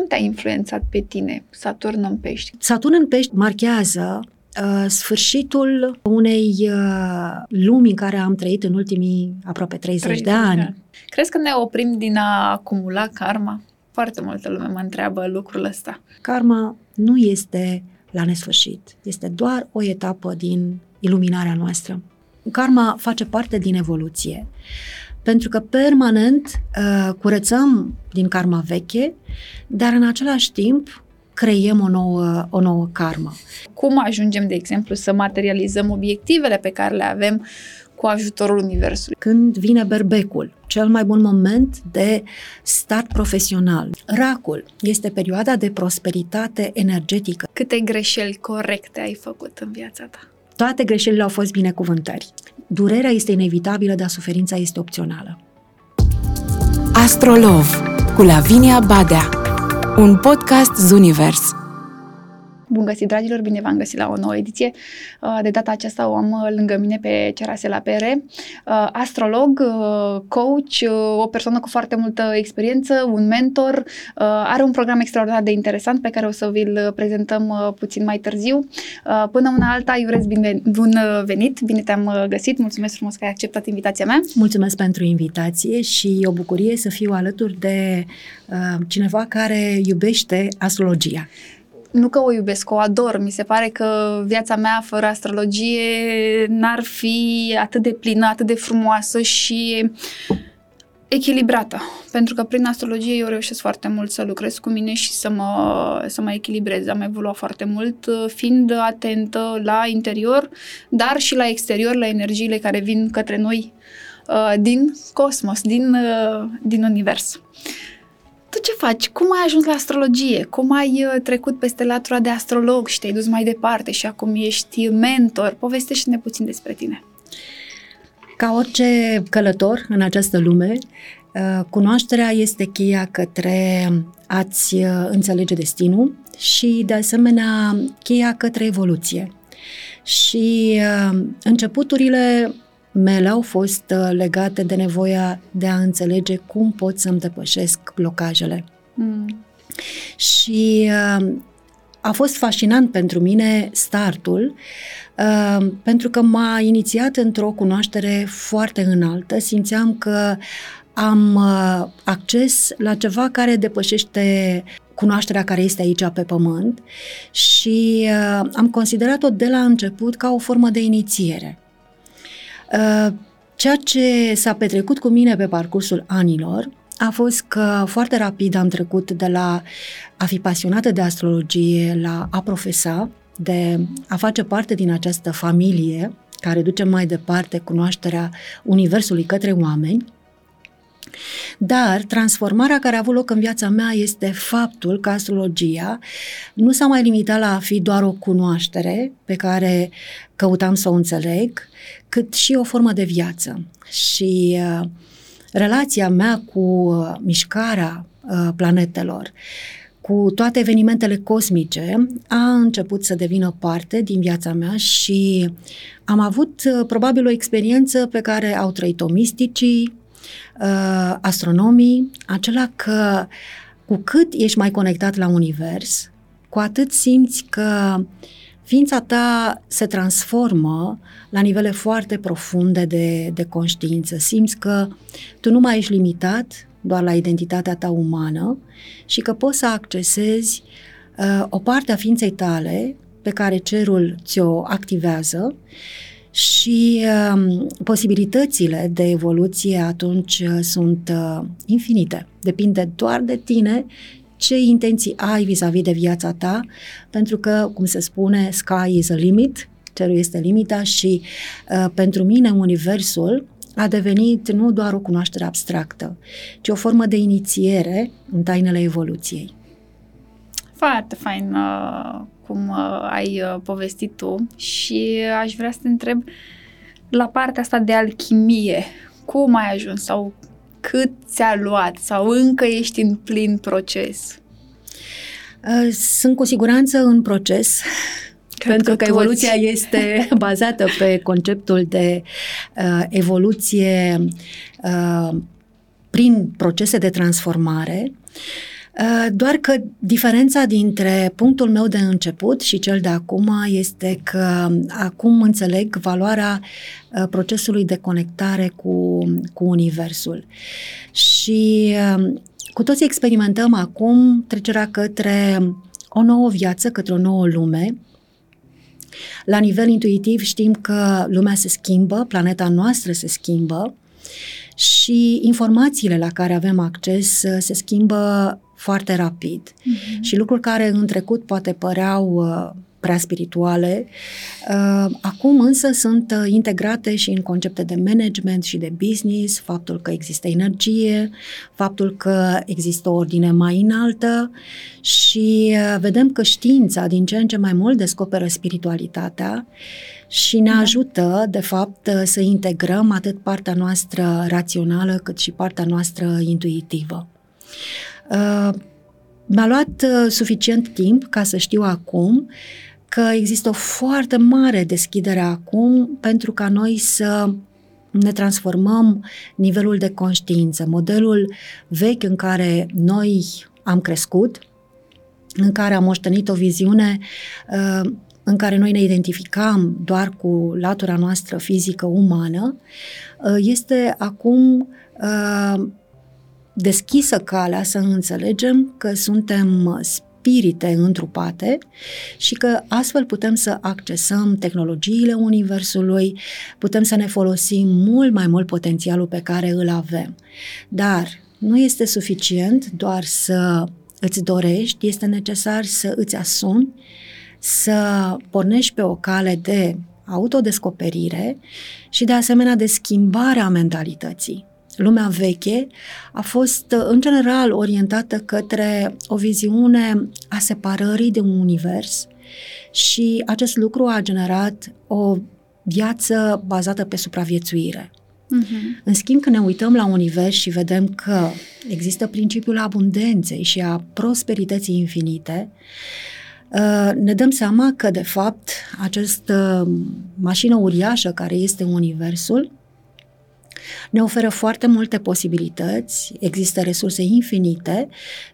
Cum te-a influențat pe tine Saturn în pești? Saturn în pești marchează uh, sfârșitul unei uh, lumi în care am trăit în ultimii aproape 30, 30 de ani. ani. Crezi că ne oprim din a acumula karma? Foarte multă lume mă întreabă lucrul ăsta. Karma nu este la nesfârșit. Este doar o etapă din iluminarea noastră. Karma face parte din evoluție. Pentru că permanent uh, curățăm din karma veche, dar în același timp creiem o nouă, o nouă karmă. Cum ajungem, de exemplu, să materializăm obiectivele pe care le avem cu ajutorul Universului? Când vine berbecul, cel mai bun moment de start profesional. Racul este perioada de prosperitate energetică. Câte greșeli corecte ai făcut în viața ta? Toate greșelile au fost binecuvântări. Durerea este inevitabilă, dar suferința este opțională. Astrolov cu Lavinia Badea Un podcast Zunivers Bun găsit, dragilor! Bine v-am găsit la o nouă ediție. Uh, de data aceasta o am uh, lângă mine pe Cerasela Pere, uh, astrolog, coach, o persoană cu foarte multă experiență, un mentor. Are un program extraordinar de interesant pe care o să vi-l prezentăm puțin mai târziu. Până una alta, urez bine, bun venit! Bine te-am găsit! Mulțumesc frumos că ai acceptat invitația mea! Mulțumesc pentru invitație și o bucurie să fiu alături de cineva care iubește astrologia nu că o iubesc, o ador. Mi se pare că viața mea fără astrologie n-ar fi atât de plină, atât de frumoasă și echilibrată. Pentru că prin astrologie eu reușesc foarte mult să lucrez cu mine și să mă, să mă echilibrez. Am evoluat foarte mult, fiind atentă la interior, dar și la exterior, la energiile care vin către noi uh, din cosmos, din, uh, din univers tu ce faci? Cum ai ajuns la astrologie? Cum ai uh, trecut peste latura de astrolog și te-ai dus mai departe și acum ești mentor? Povestește-ne puțin despre tine. Ca orice călător în această lume, uh, cunoașterea este cheia către a-ți uh, înțelege destinul și, de asemenea, cheia către evoluție. Și începuturile mele au fost uh, legate de nevoia de a înțelege cum pot să-mi depășesc blocajele. Mm. Și uh, a fost fascinant pentru mine startul, uh, pentru că m-a inițiat într-o cunoaștere foarte înaltă. Simțeam că am uh, acces la ceva care depășește cunoașterea care este aici pe pământ și uh, am considerat-o de la început ca o formă de inițiere. Uh, ceea ce s-a petrecut cu mine pe parcursul anilor a fost că foarte rapid am trecut de la a fi pasionată de astrologie la a profesa, de a face parte din această familie care duce mai departe cunoașterea Universului către oameni, dar transformarea care a avut loc în viața mea este faptul că astrologia nu s-a mai limitat la a fi doar o cunoaștere pe care căutam să o înțeleg, cât și o formă de viață. Și uh, relația mea cu uh, mișcarea uh, planetelor, cu toate evenimentele cosmice, a început să devină parte din viața mea și am avut uh, probabil o experiență pe care au trăit-o misticii, uh, astronomii, acela că cu cât ești mai conectat la univers, cu atât simți că ființa ta se transformă la nivele foarte profunde de, de conștiință. Simți că tu nu mai ești limitat doar la identitatea ta umană și că poți să accesezi uh, o parte a ființei tale pe care cerul ți-o activează și uh, posibilitățile de evoluție atunci uh, sunt uh, infinite. Depinde doar de tine ce intenții ai vis-a-vis de viața ta, pentru că, cum se spune, sky is a limit, cerul este limita și uh, pentru mine universul a devenit nu doar o cunoaștere abstractă, ci o formă de inițiere în tainele evoluției. Foarte fain uh, cum uh, ai uh, povestit tu și aș vrea să te întreb la partea asta de alchimie, cum ai ajuns sau cât ți-a luat sau încă ești în plin proces? Uh, sunt cu siguranță în proces. Cred pentru că, că evoluția este bazată pe conceptul de uh, evoluție uh, prin procese de transformare. Uh, doar că diferența dintre punctul meu de început și cel de acum este că acum înțeleg valoarea uh, procesului de conectare cu, cu Universul. Și uh, cu toții experimentăm acum trecerea către o nouă viață, către o nouă lume. La nivel intuitiv știm că lumea se schimbă, planeta noastră se schimbă și informațiile la care avem acces se schimbă foarte rapid. Mm-hmm. Și lucruri care în trecut poate păreau uh, prea spirituale, uh, acum însă sunt uh, integrate și în concepte de management și de business, faptul că există energie, faptul că există o ordine mai înaltă și vedem că știința din ce în ce mai mult descoperă spiritualitatea și ne da. ajută, de fapt, să integrăm atât partea noastră rațională cât și partea noastră intuitivă. Uh, mi-a luat uh, suficient timp ca să știu acum că există o foarte mare deschidere acum pentru ca noi să ne transformăm nivelul de conștiință, modelul vechi în care noi am crescut, în care am moștenit o viziune uh, în care noi ne identificam doar cu latura noastră fizică umană, este acum deschisă calea să înțelegem că suntem spirite întrupate și că astfel putem să accesăm tehnologiile Universului, putem să ne folosim mult mai mult potențialul pe care îl avem. Dar nu este suficient doar să îți dorești, este necesar să îți asumi, să pornești pe o cale de autodescoperire și de asemenea de schimbarea mentalității lumea veche a fost în general orientată către o viziune a separării de un univers și acest lucru a generat o viață bazată pe supraviețuire. Uh-huh. În schimb, când ne uităm la univers și vedem că există principiul abundenței și a prosperității infinite, uh, ne dăm seama că, de fapt, această mașină uriașă care este Universul ne oferă foarte multe posibilități, există resurse infinite,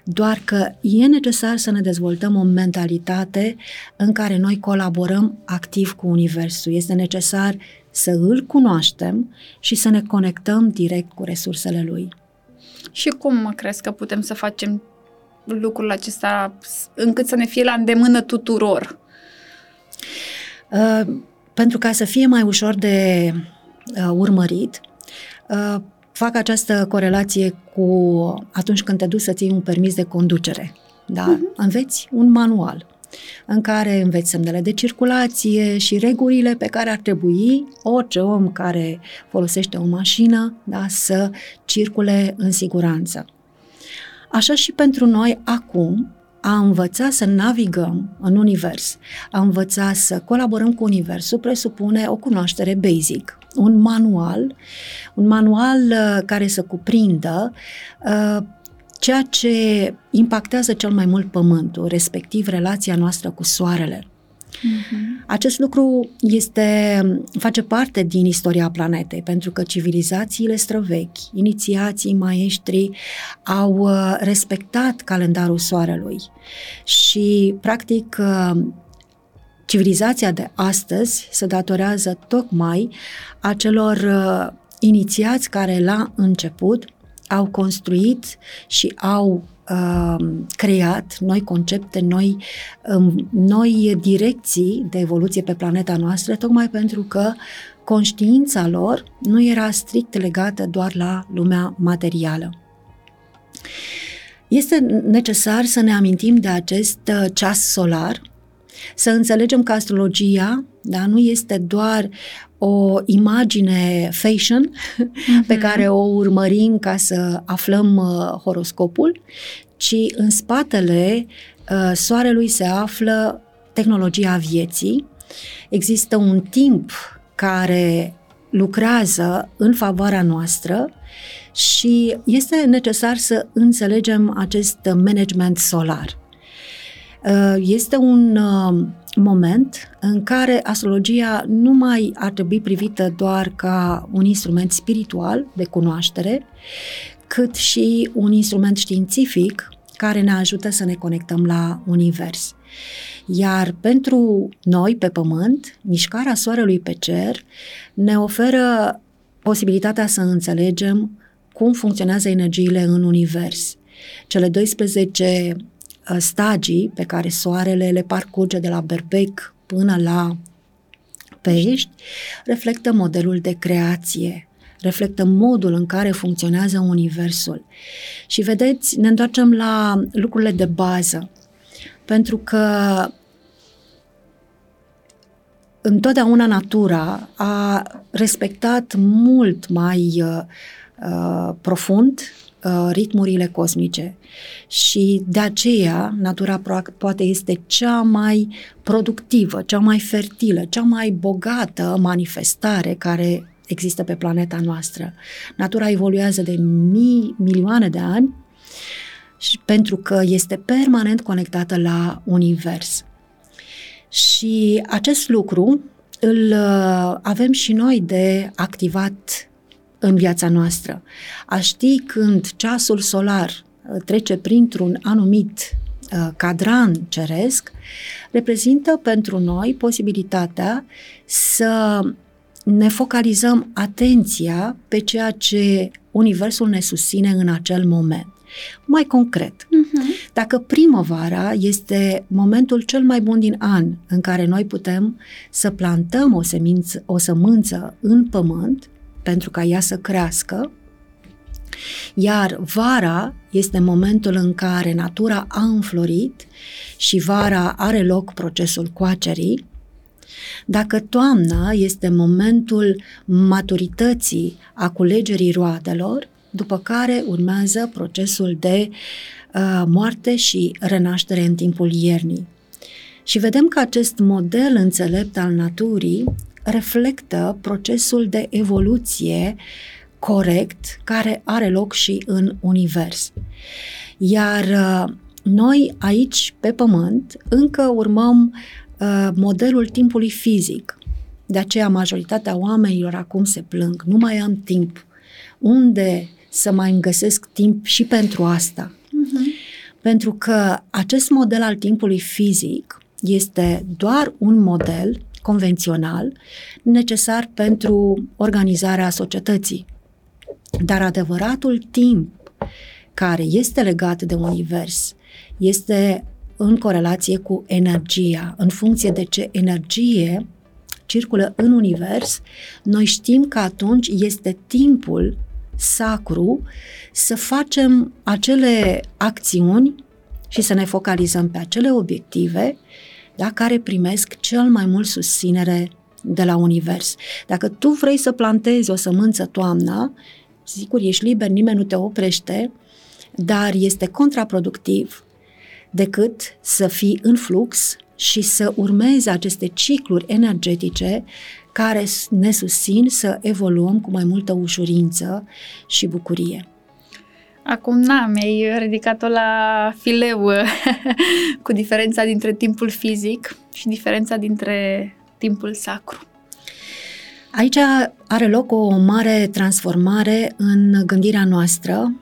doar că e necesar să ne dezvoltăm o mentalitate în care noi colaborăm activ cu Universul. Este necesar să îl cunoaștem și să ne conectăm direct cu resursele lui. Și cum crezi că putem să facem lucrul acesta încât să ne fie la îndemână tuturor? Uh, pentru ca să fie mai ușor de uh, urmărit, Uh, fac această corelație cu atunci când te duci să ții un permis de conducere. Da? Uh-huh. Înveți un manual în care înveți semnele de circulație și regulile pe care ar trebui orice om care folosește o mașină da, să circule în siguranță. Așa și pentru noi acum, a învăța să navigăm în univers, a învăța să colaborăm cu universul presupune o cunoaștere basic, un manual, un manual uh, care să cuprindă uh, ceea ce impactează cel mai mult pământul, respectiv relația noastră cu soarele. Uh-huh. Acest lucru este, face parte din istoria planetei, pentru că civilizațiile străvechi, inițiații, maestri au uh, respectat calendarul soarelui și, practic, civilizația de astăzi se datorează tocmai acelor uh, inițiați care la început au construit și au uh, creat noi concepte, noi, um, noi direcții de evoluție pe planeta noastră, tocmai pentru că conștiința lor nu era strict legată doar la lumea materială. Este necesar să ne amintim de acest uh, ceas solar, să înțelegem că astrologia da, nu este doar o imagine fashion mm-hmm. pe care o urmărim ca să aflăm uh, horoscopul, ci în spatele uh, soarelui se află tehnologia vieții. Există un timp care lucrează în favoarea noastră și este necesar să înțelegem acest management solar. Uh, este un uh, moment în care astrologia nu mai ar trebui privită doar ca un instrument spiritual de cunoaștere, cât și un instrument științific care ne ajută să ne conectăm la univers. Iar pentru noi, pe Pământ, mișcarea Soarelui pe cer ne oferă posibilitatea să înțelegem cum funcționează energiile în univers. Cele 12 uh, stagii pe care Soarele le parcurge de la berbec până la pești reflectă modelul de creație, reflectă modul în care funcționează Universul. Și vedeți, ne întoarcem la lucrurile de bază, pentru că întotdeauna natura a respectat mult mai uh, uh, profund uh, ritmurile cosmice și de aceea natura poate este cea mai productivă, cea mai fertilă, cea mai bogată manifestare care există pe planeta noastră. Natura evoluează de mii, milioane de ani și pentru că este permanent conectată la univers. Și acest lucru îl uh, avem și noi de activat în viața noastră. A ști când ceasul solar uh, trece printr-un anumit uh, cadran ceresc, reprezintă pentru noi posibilitatea să ne focalizăm atenția pe ceea ce Universul ne susține în acel moment. Mai concret, uh-huh. dacă primăvara este momentul cel mai bun din an în care noi putem să plantăm o, semință, o sămânță în pământ pentru ca ea să crească, iar vara este momentul în care natura a înflorit și vara are loc procesul coacerii, dacă toamna este momentul maturității a culegerii roadelor, după care urmează procesul de uh, moarte și renaștere în timpul iernii. Și vedem că acest model înțelept al naturii reflectă procesul de evoluție corect care are loc și în univers. Iar uh, noi aici, pe Pământ, încă urmăm uh, modelul timpului fizic. De aceea majoritatea oamenilor acum se plâng, nu mai am timp. Unde să mai îmi găsesc timp și pentru asta. Uh-huh. Pentru că acest model al timpului fizic este doar un model convențional necesar pentru organizarea societății. Dar adevăratul timp care este legat de univers este în corelație cu energia. În funcție de ce energie circulă în univers, noi știm că atunci este timpul sacru să facem acele acțiuni și să ne focalizăm pe acele obiective da, care primesc cel mai mult susținere de la univers. Dacă tu vrei să plantezi o sămânță toamna, sigur, ești liber, nimeni nu te oprește, dar este contraproductiv decât să fii în flux și să urmezi aceste cicluri energetice care ne susțin să evoluăm cu mai multă ușurință și bucurie. Acum, na, mi-ai ridicat-o la fileu cu diferența dintre timpul fizic și diferența dintre timpul sacru. Aici are loc o mare transformare în gândirea noastră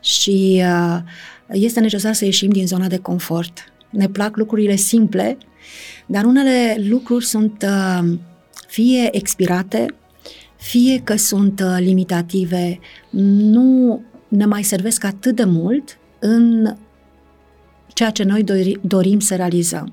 și uh, este necesar să ieșim din zona de confort. Ne plac lucrurile simple, dar unele lucruri sunt uh, fie expirate, fie că sunt uh, limitative, nu ne mai servesc atât de mult în ceea ce noi dorim să realizăm.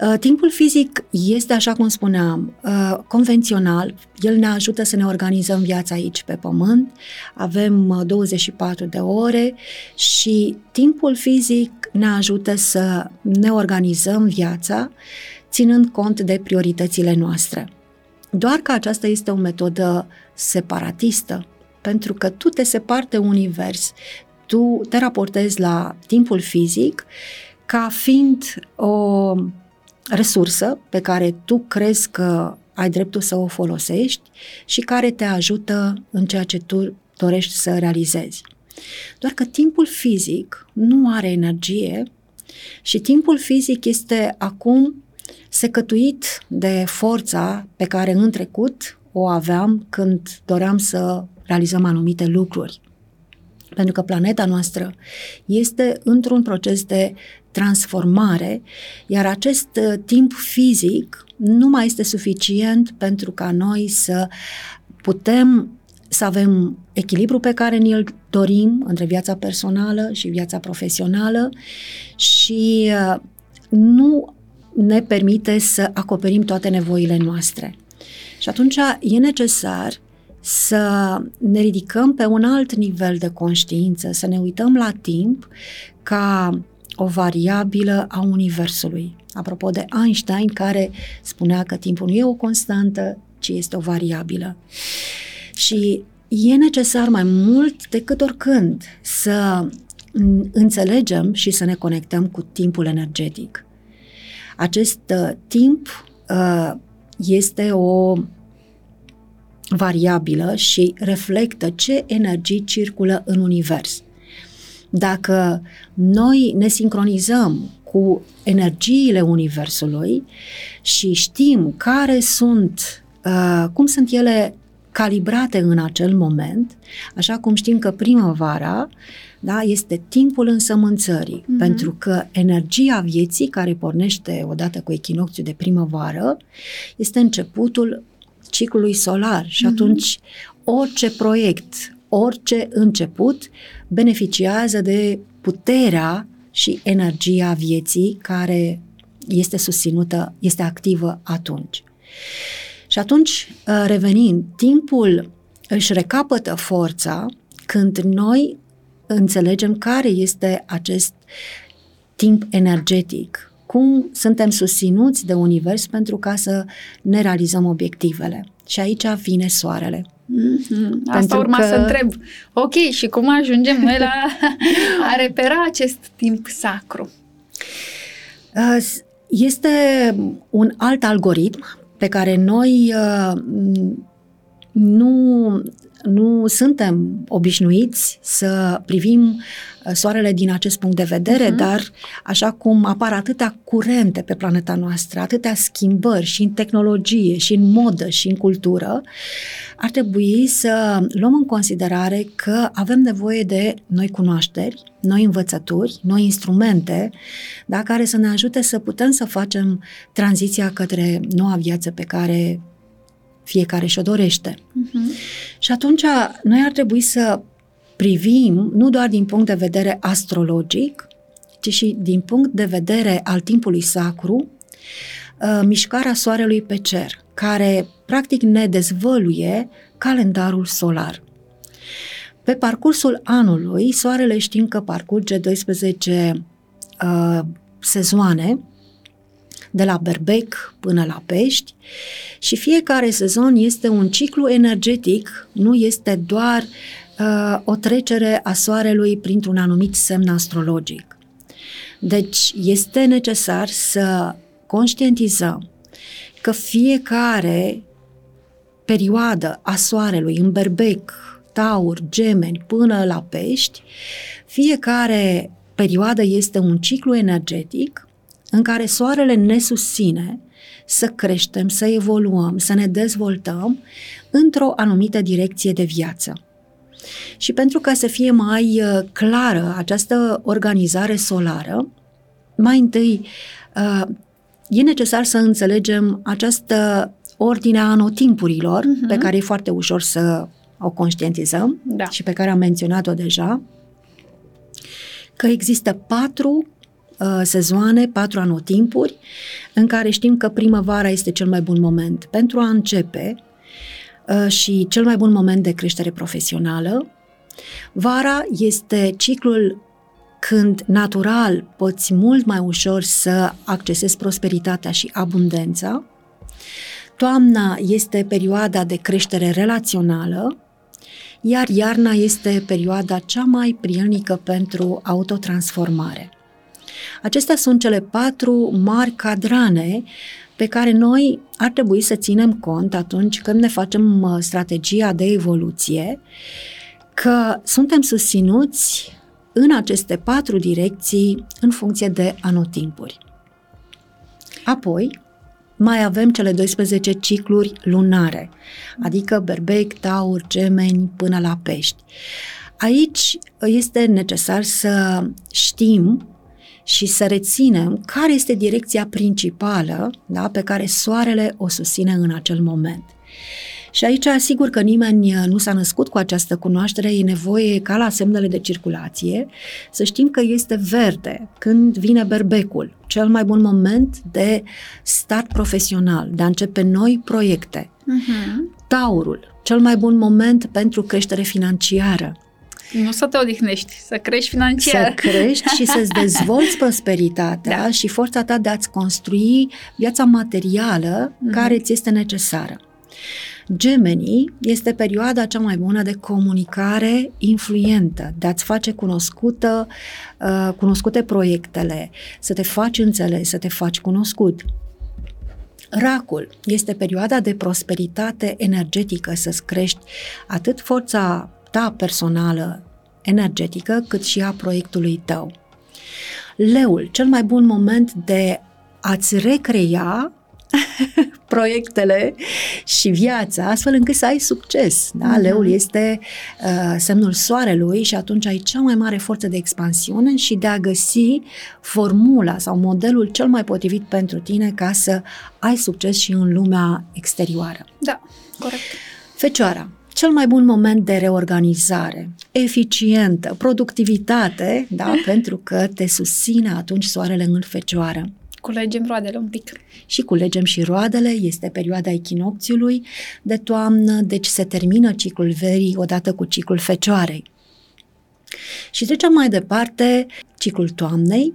Uh, timpul fizic este, așa cum spuneam, uh, convențional. El ne ajută să ne organizăm viața aici pe pământ. Avem 24 de ore și timpul fizic ne ajută să ne organizăm viața ținând cont de prioritățile noastre. Doar că aceasta este o metodă separatistă, pentru că tu te separi de univers, tu te raportezi la timpul fizic ca fiind o resursă pe care tu crezi că ai dreptul să o folosești și care te ajută în ceea ce tu dorești să realizezi. Doar că timpul fizic nu are energie și timpul fizic este acum secătuit de forța pe care în trecut o aveam când doream să realizăm anumite lucruri. Pentru că planeta noastră este într-un proces de transformare, iar acest uh, timp fizic nu mai este suficient pentru ca noi să putem să avem echilibru pe care ni-l dorim între viața personală și viața profesională și uh, nu ne permite să acoperim toate nevoile noastre. Și atunci e necesar să ne ridicăm pe un alt nivel de conștiință, să ne uităm la timp ca o variabilă a Universului. Apropo de Einstein, care spunea că timpul nu e o constantă, ci este o variabilă. Și e necesar mai mult decât oricând să înțelegem și să ne conectăm cu timpul energetic. Acest uh, timp uh, este o variabilă și reflectă ce energii circulă în univers. Dacă noi ne sincronizăm cu energiile universului și știm care sunt, uh, cum sunt ele calibrate în acel moment, așa cum știm că primăvara da, este timpul însămânțării, mm-hmm. pentru că energia vieții care pornește odată cu echinocțiul de primăvară este începutul ciclului solar și mm-hmm. atunci orice proiect, orice început beneficiază de puterea și energia vieții care este susținută, este activă atunci. Și atunci, uh, revenind, timpul își recapătă forța când noi înțelegem care este acest timp energetic, cum suntem susținuți de univers pentru ca să ne realizăm obiectivele. Și aici vine soarele. Mm-hmm. Asta pentru urma că... să întreb. Ok, și cum ajungem noi la a repera acest timp sacru? Uh, este un alt algoritm pe care noi uh, nu, nu suntem obișnuiți să privim uh, soarele din acest punct de vedere, uh-huh. dar așa cum apar atâtea curente pe planeta noastră, atâtea schimbări și în tehnologie, și în modă, și în cultură, ar trebui să luăm în considerare că avem nevoie de noi cunoașteri, noi învățături, noi instrumente, da, care să ne ajute să putem să facem tranziția către noua viață pe care fiecare și-o dorește. Uh-huh. Și atunci noi ar trebui să privim nu doar din punct de vedere astrologic, ci și din punct de vedere al timpului sacru, uh, mișcarea soarelui pe cer, care practic ne dezvăluie calendarul solar. Pe parcursul anului, soarele știm că parcurge 12 uh, sezoane, de la berbec până la pești și fiecare sezon este un ciclu energetic, nu este doar uh, o trecere a soarelui printr-un anumit semn astrologic. Deci este necesar să conștientizăm că fiecare perioadă a soarelui în berbec, taur, gemeni până la pești, fiecare perioadă este un ciclu energetic în care soarele ne susține să creștem, să evoluăm, să ne dezvoltăm într-o anumită direcție de viață. Și pentru ca să fie mai uh, clară această organizare solară, mai întâi uh, e necesar să înțelegem această ordine a anotimpurilor, uh-huh. pe care e foarte ușor să o conștientizăm da. și pe care am menționat-o deja, că există patru uh, sezoane, patru anotimpuri, în care știm că primăvara este cel mai bun moment pentru a începe uh, și cel mai bun moment de creștere profesională. Vara este ciclul când natural poți mult mai ușor să accesezi prosperitatea și abundența. Toamna este perioada de creștere relațională, iar iarna este perioada cea mai prielnică pentru autotransformare. Acestea sunt cele patru mari cadrane pe care noi ar trebui să ținem cont atunci când ne facem uh, strategia de evoluție, că suntem susținuți în aceste patru direcții în funcție de anotimpuri. Apoi, mai avem cele 12 cicluri lunare, adică berbec, taur, gemeni până la pești. Aici este necesar să știm și să reținem care este direcția principală da, pe care soarele o susține în acel moment. Și aici asigur că nimeni nu s-a născut cu această cunoaștere, e nevoie ca la semnele de circulație să știm că este verde când vine berbecul, cel mai bun moment de start profesional, de a începe noi proiecte. Uh-huh. Taurul, cel mai bun moment pentru creștere financiară, nu să te odihnești, să crești financiar. Să crești și să-ți dezvolți prosperitatea da. și forța ta de a-ți construi viața materială mm-hmm. care ți este necesară. Gemenii este perioada cea mai bună de comunicare influentă, de a-ți face cunoscută, uh, cunoscute proiectele, să te faci înțeles, să te faci cunoscut. Racul este perioada de prosperitate energetică, să-ți crești atât forța ta personală energetică, cât și a proiectului tău. Leul, cel mai bun moment de a-ți recrea proiectele și viața, astfel încât să ai succes. Da? Uh-huh. Leul este uh, semnul soarelui și atunci ai cea mai mare forță de expansiune și de a găsi formula sau modelul cel mai potrivit pentru tine ca să ai succes și în lumea exterioară. Da, corect. Fecioara cel mai bun moment de reorganizare, eficientă, productivitate, da, pentru că te susține atunci soarele în fecioară. Culegem roadele un pic. Și culegem și roadele, este perioada echinocțiului de toamnă, deci se termină ciclul verii odată cu ciclul fecioarei. Și trecem mai departe ciclul toamnei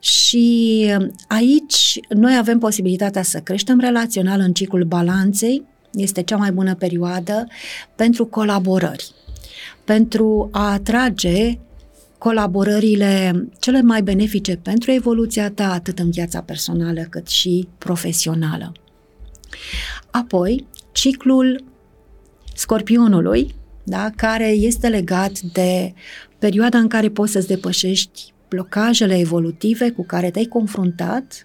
și aici noi avem posibilitatea să creștem relațional în ciclul balanței, este cea mai bună perioadă pentru colaborări, pentru a atrage colaborările cele mai benefice pentru evoluția ta, atât în viața personală cât și profesională. Apoi, ciclul scorpionului, da, care este legat de perioada în care poți să-ți depășești blocajele evolutive cu care te-ai confruntat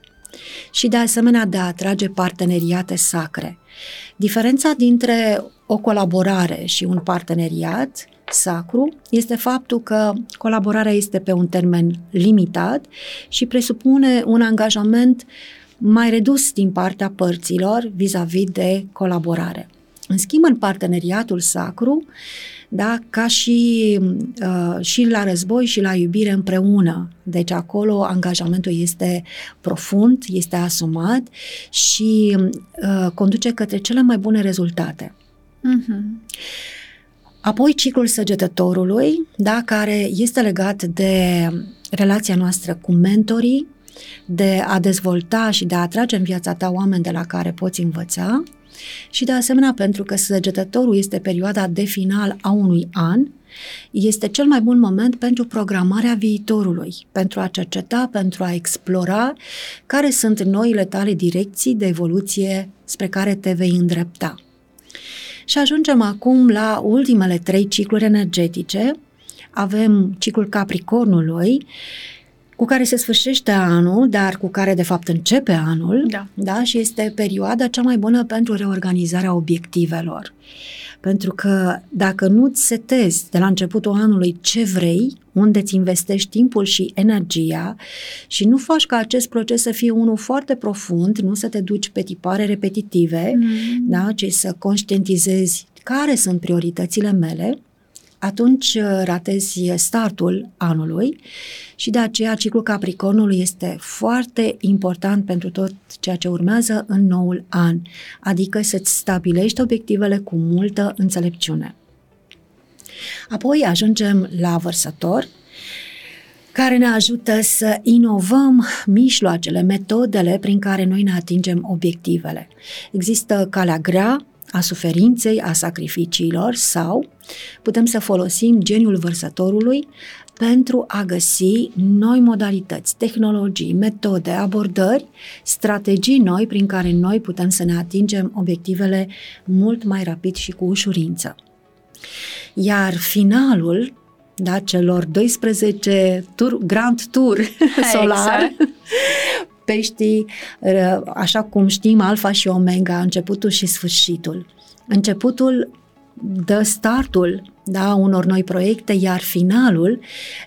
și de asemenea de a atrage parteneriate sacre. Diferența dintre o colaborare și un parteneriat sacru este faptul că colaborarea este pe un termen limitat și presupune un angajament mai redus din partea părților vis-a-vis de colaborare. În schimb, în parteneriatul sacru, da, ca și, uh, și la război și la iubire împreună. Deci acolo angajamentul este profund, este asumat și uh, conduce către cele mai bune rezultate. Uh-huh. Apoi ciclul săgetătorului, da, care este legat de relația noastră cu mentorii, de a dezvolta și de a atrage în viața ta oameni de la care poți învăța și de asemenea pentru că săgetătorul este perioada de final a unui an, este cel mai bun moment pentru programarea viitorului, pentru a cerceta, pentru a explora care sunt noile tale direcții de evoluție spre care te vei îndrepta. Și ajungem acum la ultimele trei cicluri energetice. Avem ciclul Capricornului, cu care se sfârșește anul, dar cu care de fapt începe anul, da. Da? și este perioada cea mai bună pentru reorganizarea obiectivelor. Pentru că dacă nu-ți setezi de la începutul anului ce vrei, unde îți investești timpul și energia și nu faci ca acest proces să fie unul foarte profund, nu să te duci pe tipare repetitive, mm. da? ci să conștientizezi care sunt prioritățile mele, atunci uh, ratezi startul anului și de aceea ciclul Capricornului este foarte important pentru tot ceea ce urmează în noul an, adică să-ți stabilești obiectivele cu multă înțelepciune. Apoi ajungem la vărsător, care ne ajută să inovăm mijloacele, metodele prin care noi ne atingem obiectivele. Există calea grea, a suferinței, a sacrificiilor sau putem să folosim geniul vărsătorului pentru a găsi noi modalități, tehnologii, metode, abordări, strategii noi prin care noi putem să ne atingem obiectivele mult mai rapid și cu ușurință. Iar finalul da, celor 12 tur, Grand Tour solar exact peștii, așa cum știm, alfa și omega, începutul și sfârșitul. Începutul dă startul da, unor noi proiecte, iar finalul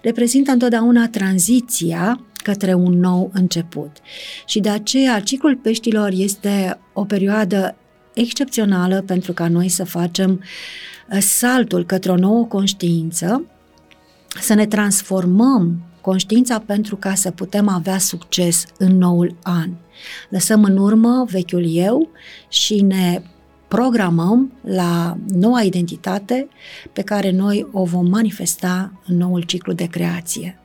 reprezintă întotdeauna tranziția către un nou început. Și de aceea ciclul peștilor este o perioadă excepțională pentru ca noi să facem uh, saltul către o nouă conștiință, să ne transformăm conștiința pentru ca să putem avea succes în noul an. Lăsăm în urmă vechiul eu și ne programăm la noua identitate pe care noi o vom manifesta în noul ciclu de creație.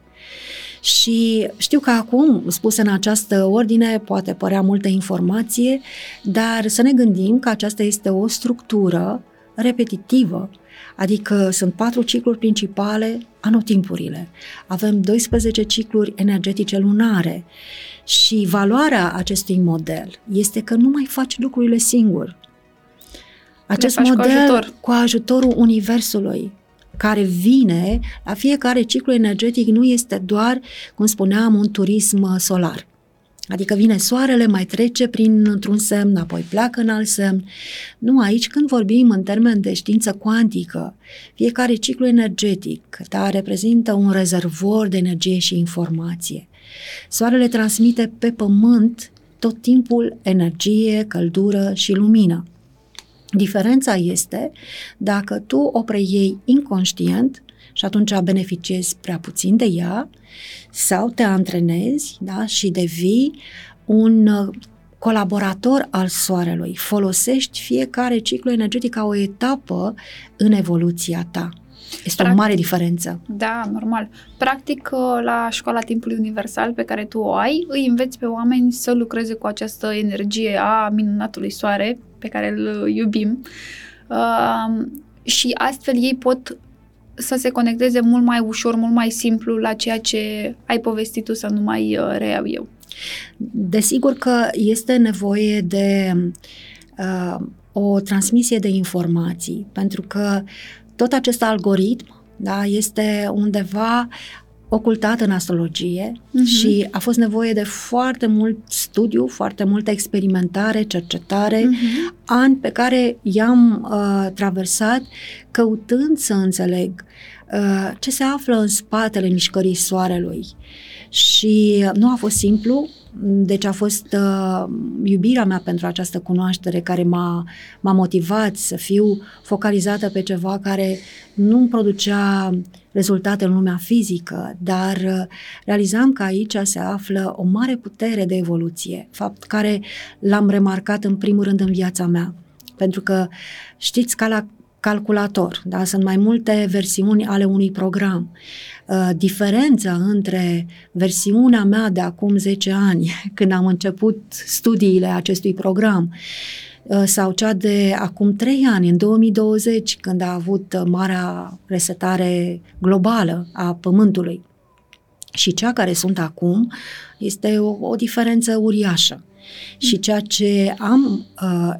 Și știu că acum, spus în această ordine, poate părea multă informație, dar să ne gândim că aceasta este o structură repetitivă, adică sunt patru cicluri principale, anotimpurile. Avem 12 cicluri energetice lunare și valoarea acestui model este că nu mai faci lucrurile singur. Acest model cu, ajutor. cu ajutorul Universului, care vine la fiecare ciclu energetic nu este doar, cum spuneam, un turism solar. Adică vine soarele, mai trece prin într-un semn, apoi pleacă în alt semn. Nu, aici când vorbim în termen de știință cuantică, fiecare ciclu energetic da, reprezintă un rezervor de energie și informație. Soarele transmite pe pământ tot timpul energie, căldură și lumină. Diferența este dacă tu o preiei inconștient și atunci beneficiezi prea puțin de ea sau te antrenezi da, și devii un uh, colaborator al soarelui. Folosești fiecare ciclu energetic ca o etapă în evoluția ta. Este Practic, o mare diferență. Da, normal. Practic, uh, la școala timpului universal pe care tu o ai, îi înveți pe oameni să lucreze cu această energie a minunatului soare pe care îl iubim uh, și astfel ei pot să se conecteze mult mai ușor, mult mai simplu la ceea ce ai povestit tu să nu mai uh, reiau eu. Desigur că este nevoie de uh, o transmisie de informații, pentru că tot acest algoritm da, este undeva ocultat în astrologie uh-huh. și a fost nevoie de foarte mult studiu, foarte multă experimentare, cercetare, uh-huh. ani pe care i-am uh, traversat căutând să înțeleg uh, ce se află în spatele mișcării soarelui. Și nu a fost simplu, deci a fost uh, iubirea mea pentru această cunoaștere care m-a, m-a motivat să fiu focalizată pe ceva care nu îmi producea rezultate în lumea fizică, dar uh, realizam că aici se află o mare putere de evoluție, fapt care l-am remarcat în primul rând în viața mea. Pentru că știți, ca la calculator, da? sunt mai multe versiuni ale unui program. Uh, diferența între versiunea mea de acum 10 ani, când am început studiile acestui program, uh, sau cea de acum 3 ani, în 2020, când a avut marea resetare globală a Pământului, și cea care sunt acum, este o, o diferență uriașă. Și ceea ce am uh,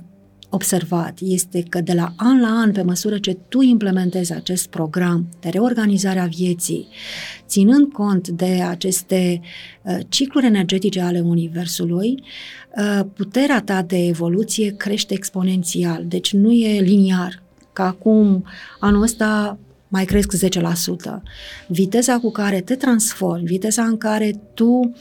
observat este că de la an la an, pe măsură ce tu implementezi acest program de reorganizare a vieții, ținând cont de aceste uh, cicluri energetice ale Universului, uh, puterea ta de evoluție crește exponențial, deci nu e liniar, ca acum anul ăsta mai cresc 10%. Viteza cu care te transformi, viteza în care tu uh,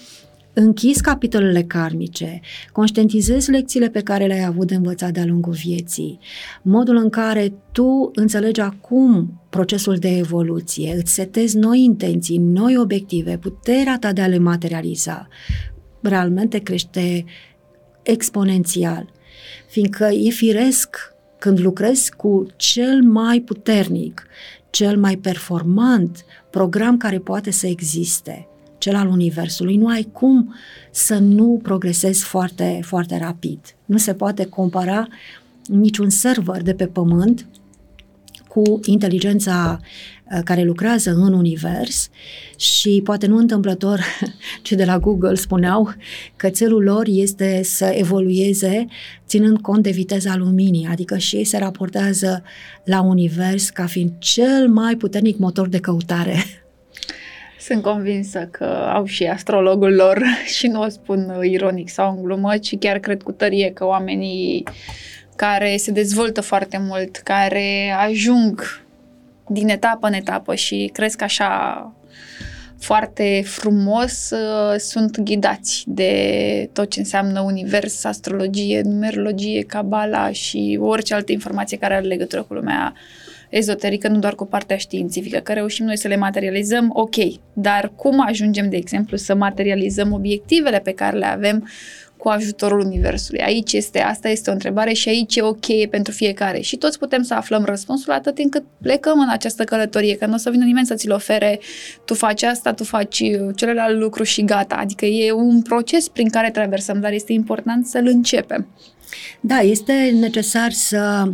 închizi capitolele karmice, conștientizezi lecțiile pe care le-ai avut de învățat de-a lungul vieții, modul în care tu înțelegi acum procesul de evoluție, îți setezi noi intenții, noi obiective, puterea ta de a le materializa, realmente crește exponențial, fiindcă e firesc când lucrezi cu cel mai puternic, cel mai performant program care poate să existe – cel al Universului, nu ai cum să nu progresezi foarte, foarte rapid. Nu se poate compara niciun server de pe Pământ cu inteligența uh, care lucrează în univers și poate nu întâmplător ce de la Google spuneau că țelul lor este să evolueze ținând cont de viteza luminii, adică și ei se raportează la univers ca fiind cel mai puternic motor de căutare sunt convinsă că au și astrologul lor și nu o spun ironic sau în glumă, ci chiar cred cu tărie că oamenii care se dezvoltă foarte mult, care ajung din etapă în etapă și cresc așa foarte frumos, uh, sunt ghidați de tot ce înseamnă univers, astrologie, numerologie, cabala și orice altă informație care are legătură cu lumea ezoterică, nu doar cu partea științifică, că reușim noi să le materializăm, ok, dar cum ajungem, de exemplu, să materializăm obiectivele pe care le avem cu ajutorul Universului. Aici este, asta este o întrebare și aici e o cheie pentru fiecare. Și toți putem să aflăm răspunsul atât timp cât plecăm în această călătorie, că nu o să vină nimeni să ți-l ofere, tu faci asta, tu faci celălalt lucru și gata. Adică e un proces prin care traversăm, dar este important să-l începem. Da, este necesar să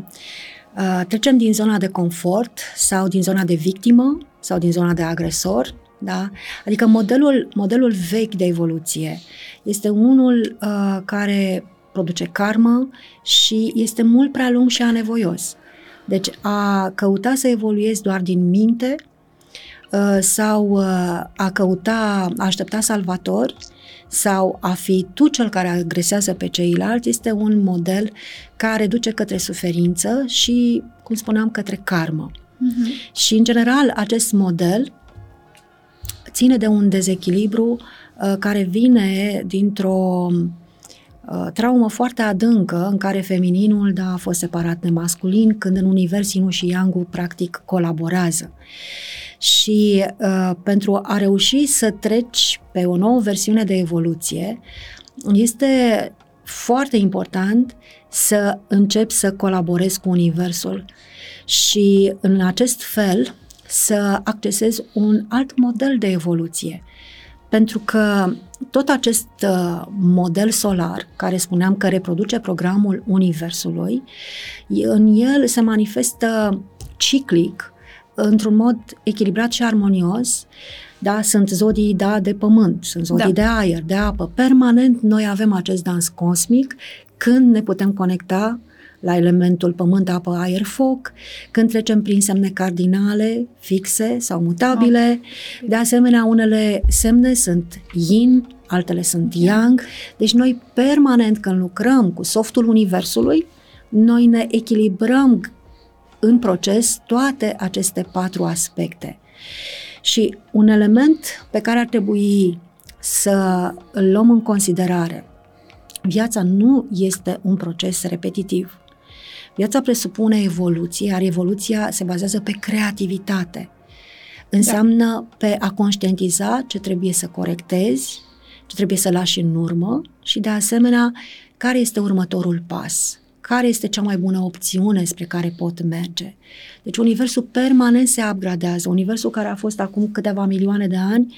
uh, trecem din zona de confort sau din zona de victimă sau din zona de agresor da? Adică modelul, modelul vechi de evoluție este unul uh, care produce karmă și este mult prea lung și anevoios. Deci a căuta să evoluezi doar din minte uh, sau uh, a căuta, a aștepta salvatori sau a fi tu cel care agresează pe ceilalți este un model care duce către suferință și, cum spuneam, către karmă. Uh-huh. Și, în general, acest model ține de un dezechilibru uh, care vine dintr-o uh, traumă foarte adâncă în care femininul da, a fost separat de masculin, când în univers Inu și Yang practic colaborează. Și uh, pentru a reuși să treci pe o nouă versiune de evoluție, este foarte important să începi să colaborezi cu Universul. Și în acest fel, să accesezi un alt model de evoluție. Pentru că tot acest uh, model solar, care spuneam că reproduce programul Universului, în el se manifestă ciclic, într-un mod echilibrat și armonios, da, sunt zodii, da, de pământ, sunt zodii da. de aer, de apă. Permanent noi avem acest dans cosmic când ne putem conecta la elementul pământ, apă, aer, foc, când trecem prin semne cardinale, fixe sau mutabile. De asemenea, unele semne sunt yin, altele sunt yang. Deci noi permanent când lucrăm cu softul universului, noi ne echilibrăm în proces toate aceste patru aspecte. Și un element pe care ar trebui să îl luăm în considerare. Viața nu este un proces repetitiv. Viața presupune evoluție, iar evoluția se bazează pe creativitate. Înseamnă da. pe a conștientiza ce trebuie să corectezi, ce trebuie să lași în urmă și, de asemenea, care este următorul pas, care este cea mai bună opțiune spre care pot merge. Deci universul permanent se upgradează. Universul care a fost acum câteva milioane de ani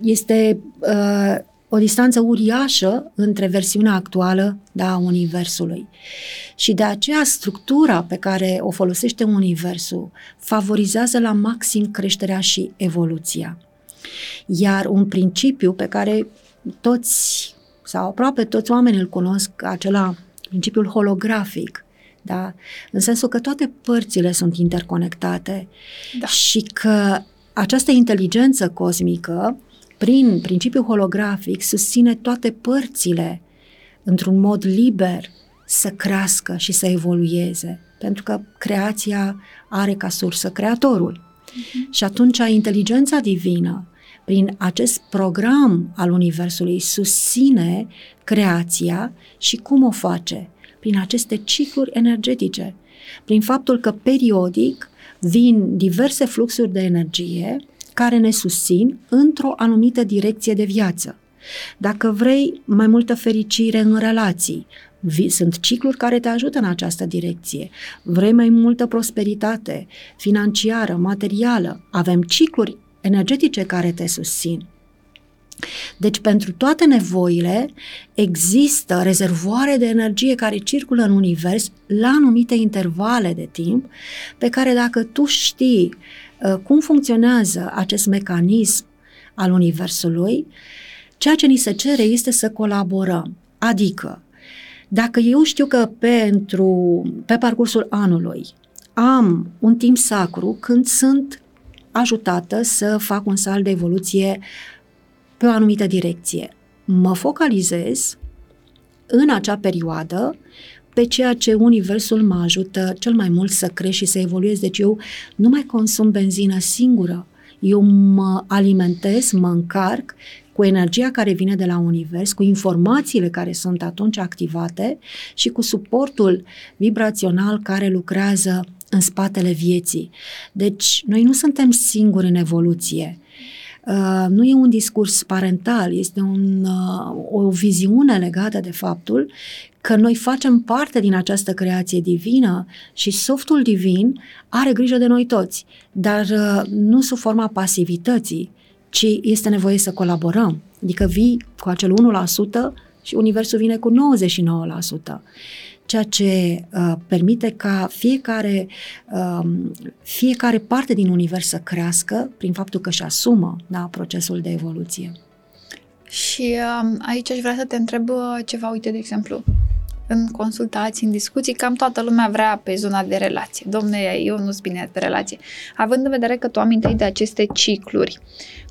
este uh, o distanță uriașă între versiunea actuală da, a Universului. Și de aceea structura pe care o folosește Universul favorizează la maxim creșterea și evoluția. Iar un principiu pe care toți sau aproape toți oamenii îl cunosc, acela principiul holografic, da? în sensul că toate părțile sunt interconectate da. și că această inteligență cosmică prin principiul holografic, susține toate părțile într-un mod liber să crească și să evolueze, pentru că creația are ca sursă creatorul. Uh-huh. Și atunci inteligența divină, prin acest program al Universului, susține creația și cum o face? Prin aceste cicluri energetice, prin faptul că periodic vin diverse fluxuri de energie care ne susțin într-o anumită direcție de viață. Dacă vrei mai multă fericire în relații, sunt cicluri care te ajută în această direcție. Vrei mai multă prosperitate financiară, materială, avem cicluri energetice care te susțin. Deci, pentru toate nevoile, există rezervoare de energie care circulă în univers la anumite intervale de timp, pe care dacă tu știi Uh, cum funcționează acest mecanism al Universului, ceea ce ni se cere este să colaborăm. Adică, dacă eu știu că pentru, pe parcursul anului am un timp sacru când sunt ajutată să fac un salt de evoluție pe o anumită direcție, mă focalizez în acea perioadă pe ceea ce Universul mă ajută cel mai mult să crești și să evoluez. Deci eu nu mai consum benzină singură, eu mă alimentez, mă încarc cu energia care vine de la univers, cu informațiile care sunt atunci activate și cu suportul vibrațional care lucrează în spatele vieții. Deci, noi nu suntem singuri în evoluție. Uh, nu e un discurs parental, este un, uh, o viziune legată de faptul că noi facem parte din această creație divină și softul divin are grijă de noi toți, dar uh, nu sub forma pasivității, ci este nevoie să colaborăm. Adică vii cu acel 1% și universul vine cu 99% ceea ce uh, permite ca fiecare, uh, fiecare parte din univers să crească prin faptul că își asumă da, procesul de evoluție. Și uh, aici aș vrea să te întreb uh, ceva, uite, de exemplu, în consultații, în discuții, cam toată lumea vrea pe zona de relație. Domne, eu nu-s bine pe relație. Având în vedere că tu aminteai de aceste cicluri,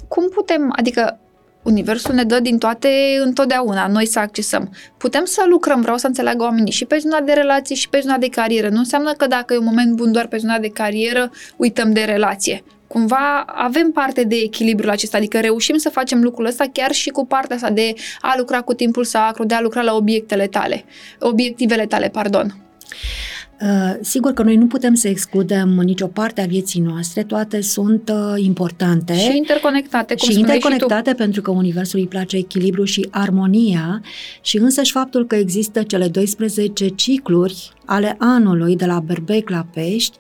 cum putem, adică Universul ne dă din toate întotdeauna, noi să accesăm. Putem să lucrăm, vreau să înțeleagă oamenii, și pe zona de relații și pe zona de carieră. Nu înseamnă că dacă e un moment bun doar pe zona de carieră, uităm de relație. Cumva avem parte de echilibrul acesta, adică reușim să facem lucrul ăsta chiar și cu partea asta de a lucra cu timpul sacru, de a lucra la obiectele tale, obiectivele tale, pardon. Uh, sigur că noi nu putem să excludem nicio parte a vieții noastre, toate sunt uh, importante. Și interconectate, cum Și interconectate și pentru că Universul îi place echilibru și armonia și însăși faptul că există cele 12 cicluri ale anului de la berbec la pești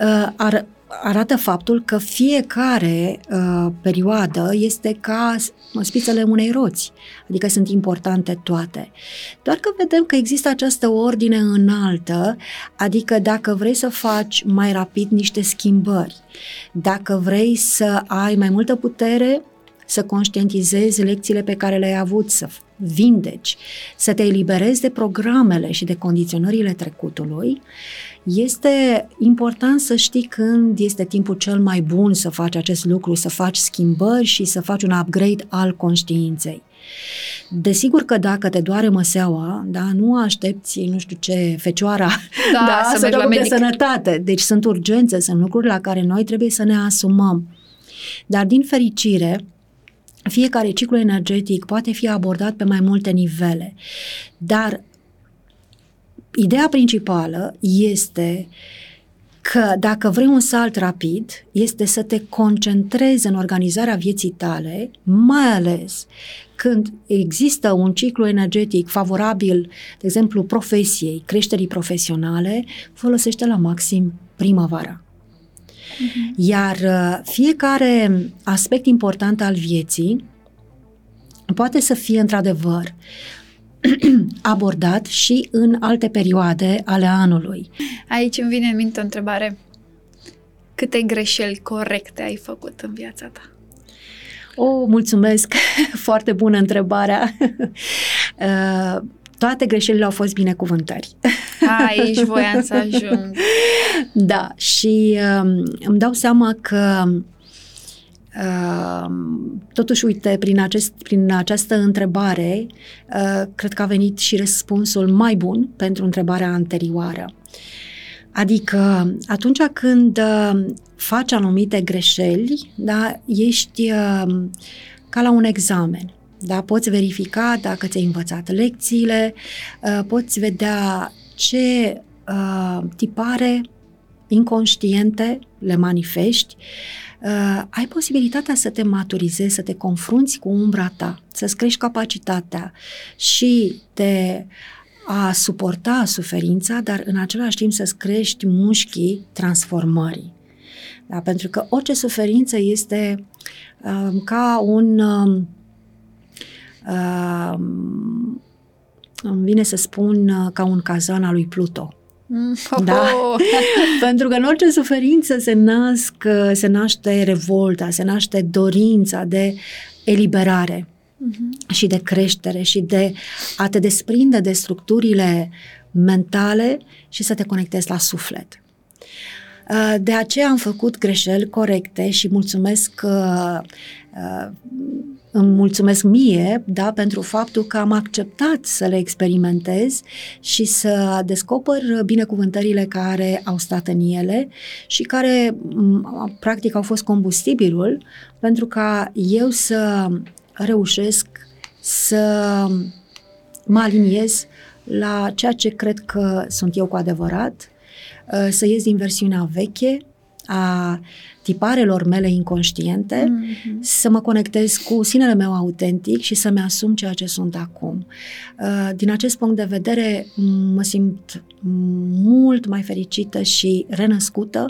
uh, ar arată faptul că fiecare uh, perioadă este ca spițele unei roți, adică sunt importante toate. Doar că vedem că există această ordine înaltă, adică dacă vrei să faci mai rapid niște schimbări, dacă vrei să ai mai multă putere, să conștientizezi lecțiile pe care le-ai avut, să vindeci, să te eliberezi de programele și de condiționările trecutului, este important să știi când este timpul cel mai bun să faci acest lucru, să faci schimbări și să faci un upgrade al conștiinței. Desigur că dacă te doare măseaua, da, nu aștepți, nu știu ce, fecioara da, da, să, să la de sănătate. Deci sunt urgențe, sunt lucruri la care noi trebuie să ne asumăm. Dar din fericire, fiecare ciclu energetic poate fi abordat pe mai multe nivele. Dar ideea principală este că dacă vrei un salt rapid, este să te concentrezi în organizarea vieții tale, mai ales când există un ciclu energetic favorabil, de exemplu, profesiei, creșterii profesionale, folosește la maxim primăvara. Uh-huh. Iar uh, fiecare aspect important al vieții poate să fie într-adevăr abordat și în alte perioade ale anului. Aici îmi vine în minte o întrebare. Câte greșeli corecte ai făcut în viața ta? O, oh, mulțumesc! Foarte bună întrebarea! Uh, toate greșelile au fost binecuvântări. Aici voiam să ajung. Da, și um, îmi dau seama că totuși, uite, prin, acest, prin această întrebare, uh, cred că a venit și răspunsul mai bun pentru întrebarea anterioară. Adică, atunci când uh, faci anumite greșeli, da, ești uh, ca la un examen. Da, poți verifica dacă ți-ai învățat lecțiile, poți vedea ce tipare inconștiente le manifesti, uh, ai posibilitatea să te maturizezi, să te confrunți cu umbra ta, să-ți crești capacitatea și de a suporta suferința, dar în același timp să-ți crești mușchii transformării. Da? Pentru că orice suferință este uh, ca un... Uh, uh, îmi vine să spun uh, ca un cazan al lui Pluto. Mm, da? Pentru că în orice suferință se nasc, se naște revolta, se naște dorința de eliberare uh-huh. și de creștere și de a te desprinde de structurile mentale și să te conectezi la suflet. Uh, de aceea am făcut greșeli corecte și mulțumesc uh, uh, îmi mulțumesc mie, da, pentru faptul că am acceptat să le experimentez și să descoper binecuvântările care au stat în ele și care, practic, au fost combustibilul pentru ca eu să reușesc să mă aliniez la ceea ce cred că sunt eu cu adevărat, să ies din versiunea veche a tiparelor mele inconștiente, mm-hmm. să mă conectez cu sinele meu autentic și să-mi asum ceea ce sunt acum. Uh, din acest punct de vedere, mă simt mult mai fericită și renăscută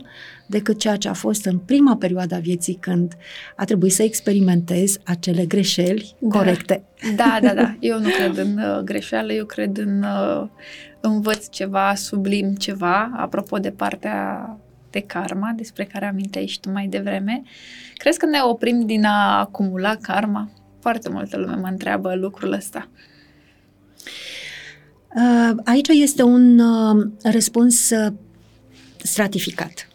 decât ceea ce a fost în prima perioadă a vieții când a trebuit să experimentez acele greșeli da. corecte. Da, da, da. Eu nu cred în uh, greșeală, eu cred în uh, învăț ceva, sublim ceva, apropo de partea de karma, despre care aminteai și tu mai devreme. Crezi că ne oprim din a acumula karma? Foarte multă lume mă întreabă lucrul ăsta. Uh, aici este un uh, răspuns uh, stratificat.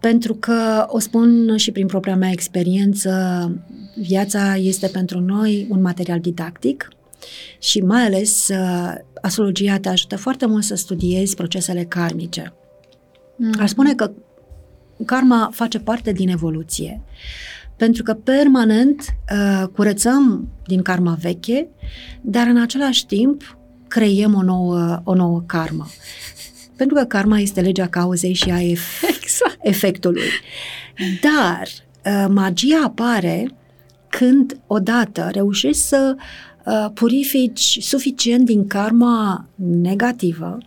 Pentru că, o spun și prin propria mea experiență, viața este pentru noi un material didactic și mai ales astrologia te ajută foarte mult să studiezi procesele karmice. Mm-hmm. Aș spune că karma face parte din evoluție. Pentru că permanent uh, curățăm din karma veche, dar în același timp creiem o nouă, o nouă karma. Pentru că karma este legea cauzei și a ef- exact. efectului. Dar uh, magia apare când odată reușești să uh, purifici suficient din karma negativă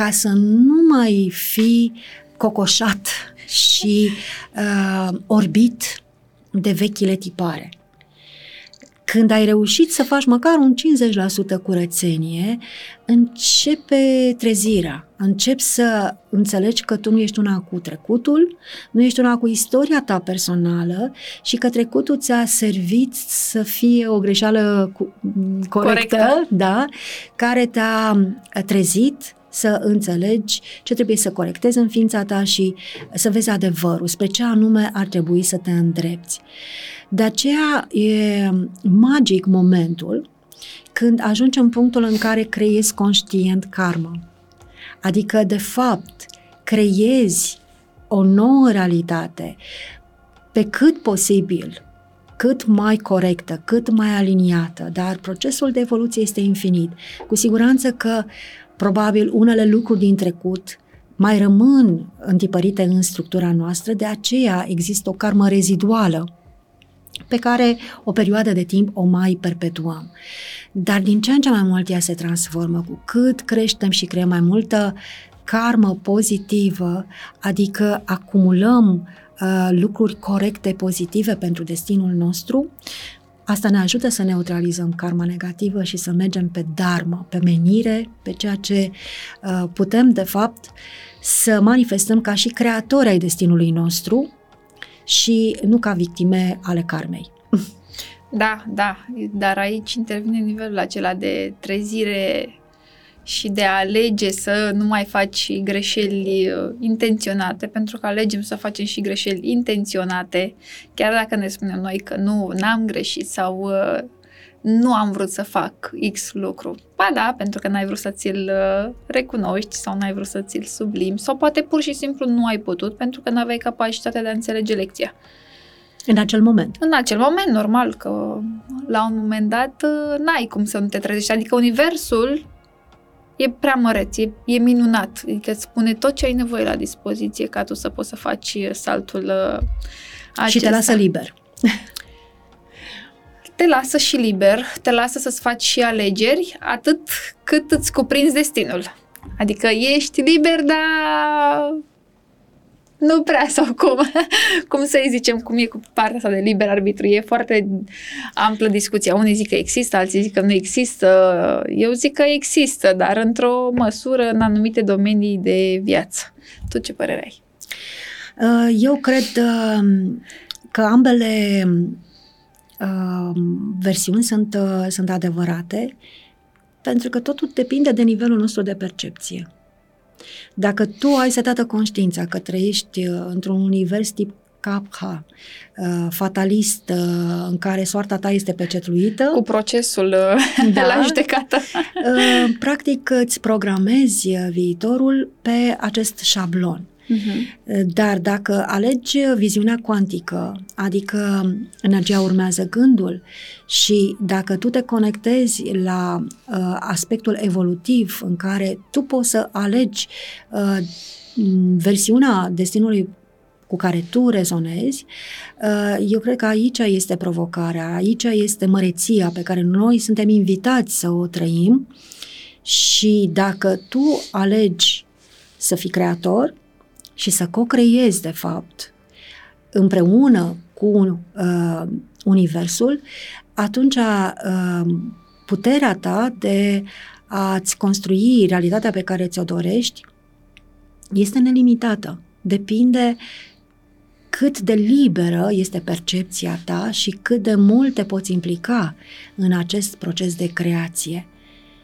ca să nu mai fi cocoșat și uh, orbit de vechile tipare. Când ai reușit să faci măcar un 50% curățenie, începe trezirea. Încep să înțelegi că tu nu ești una cu trecutul, nu ești una cu istoria ta personală și că trecutul ți-a servit să fie o greșeală cu, corectă, corectă, da, care te-a trezit să înțelegi ce trebuie să corectezi în ființa ta și să vezi adevărul, spre ce anume ar trebui să te îndrepți. De aceea e magic momentul când ajungi în punctul în care creezi conștient karma. Adică, de fapt, creezi o nouă realitate pe cât posibil, cât mai corectă, cât mai aliniată, dar procesul de evoluție este infinit. Cu siguranță că Probabil unele lucruri din trecut mai rămân întipărite în structura noastră, de aceea există o karmă reziduală pe care o perioadă de timp o mai perpetuăm. Dar din ce în ce mai mult ea se transformă, cu cât creștem și creăm mai multă karmă pozitivă, adică acumulăm uh, lucruri corecte, pozitive pentru destinul nostru, Asta ne ajută să neutralizăm karma negativă și să mergem pe dharma, pe menire, pe ceea ce uh, putem, de fapt, să manifestăm ca și creatori ai destinului nostru și nu ca victime ale karmei. Da, da, dar aici intervine nivelul acela de trezire și de a alege să nu mai faci greșeli uh, intenționate, pentru că alegem să facem și greșeli intenționate, chiar dacă ne spunem noi că nu, n-am greșit sau uh, nu am vrut să fac X lucru. Ba da, pentru că n-ai vrut să ți-l uh, recunoști sau n-ai vrut să ți-l sublim sau poate pur și simplu nu ai putut pentru că n-aveai capacitatea de a înțelege lecția. În acel moment. În acel moment, normal că la un moment dat n-ai cum să nu te trezești. Adică universul e prea măreț, e, e minunat. Adică îți spune tot ce ai nevoie la dispoziție ca tu să poți să faci saltul uh, acesta. Și te lasă liber. te lasă și liber, te lasă să-ți faci și alegeri atât cât îți cuprinzi destinul. Adică ești liber, dar nu prea sau cum, cum să-i zicem, cum e cu partea asta de liber arbitru. E foarte amplă discuția. Unii zic că există, alții zic că nu există. Eu zic că există, dar într-o măsură în anumite domenii de viață. Tu ce părere ai? Uh, eu cred uh, că ambele uh, versiuni sunt, sunt adevărate, pentru că totul depinde de nivelul nostru de percepție. Dacă tu ai setată conștiința că trăiești uh, într-un univers tip Capha, uh, fatalist, uh, în care soarta ta este pecetluită. Cu procesul da, la judecată. Practic îți programezi viitorul pe acest șablon. Uh-huh. Dar dacă alegi viziunea cuantică, adică energia urmează gândul și dacă tu te conectezi la uh, aspectul evolutiv în care tu poți să alegi uh, versiunea destinului cu care tu rezonezi, uh, eu cred că aici este provocarea, aici este măreția pe care noi suntem invitați să o trăim și dacă tu alegi să fii creator, și să co-creezi, de fapt, împreună cu uh, Universul, atunci uh, puterea ta de a-ți construi realitatea pe care ți-o dorești este nelimitată. Depinde cât de liberă este percepția ta și cât de mult te poți implica în acest proces de creație.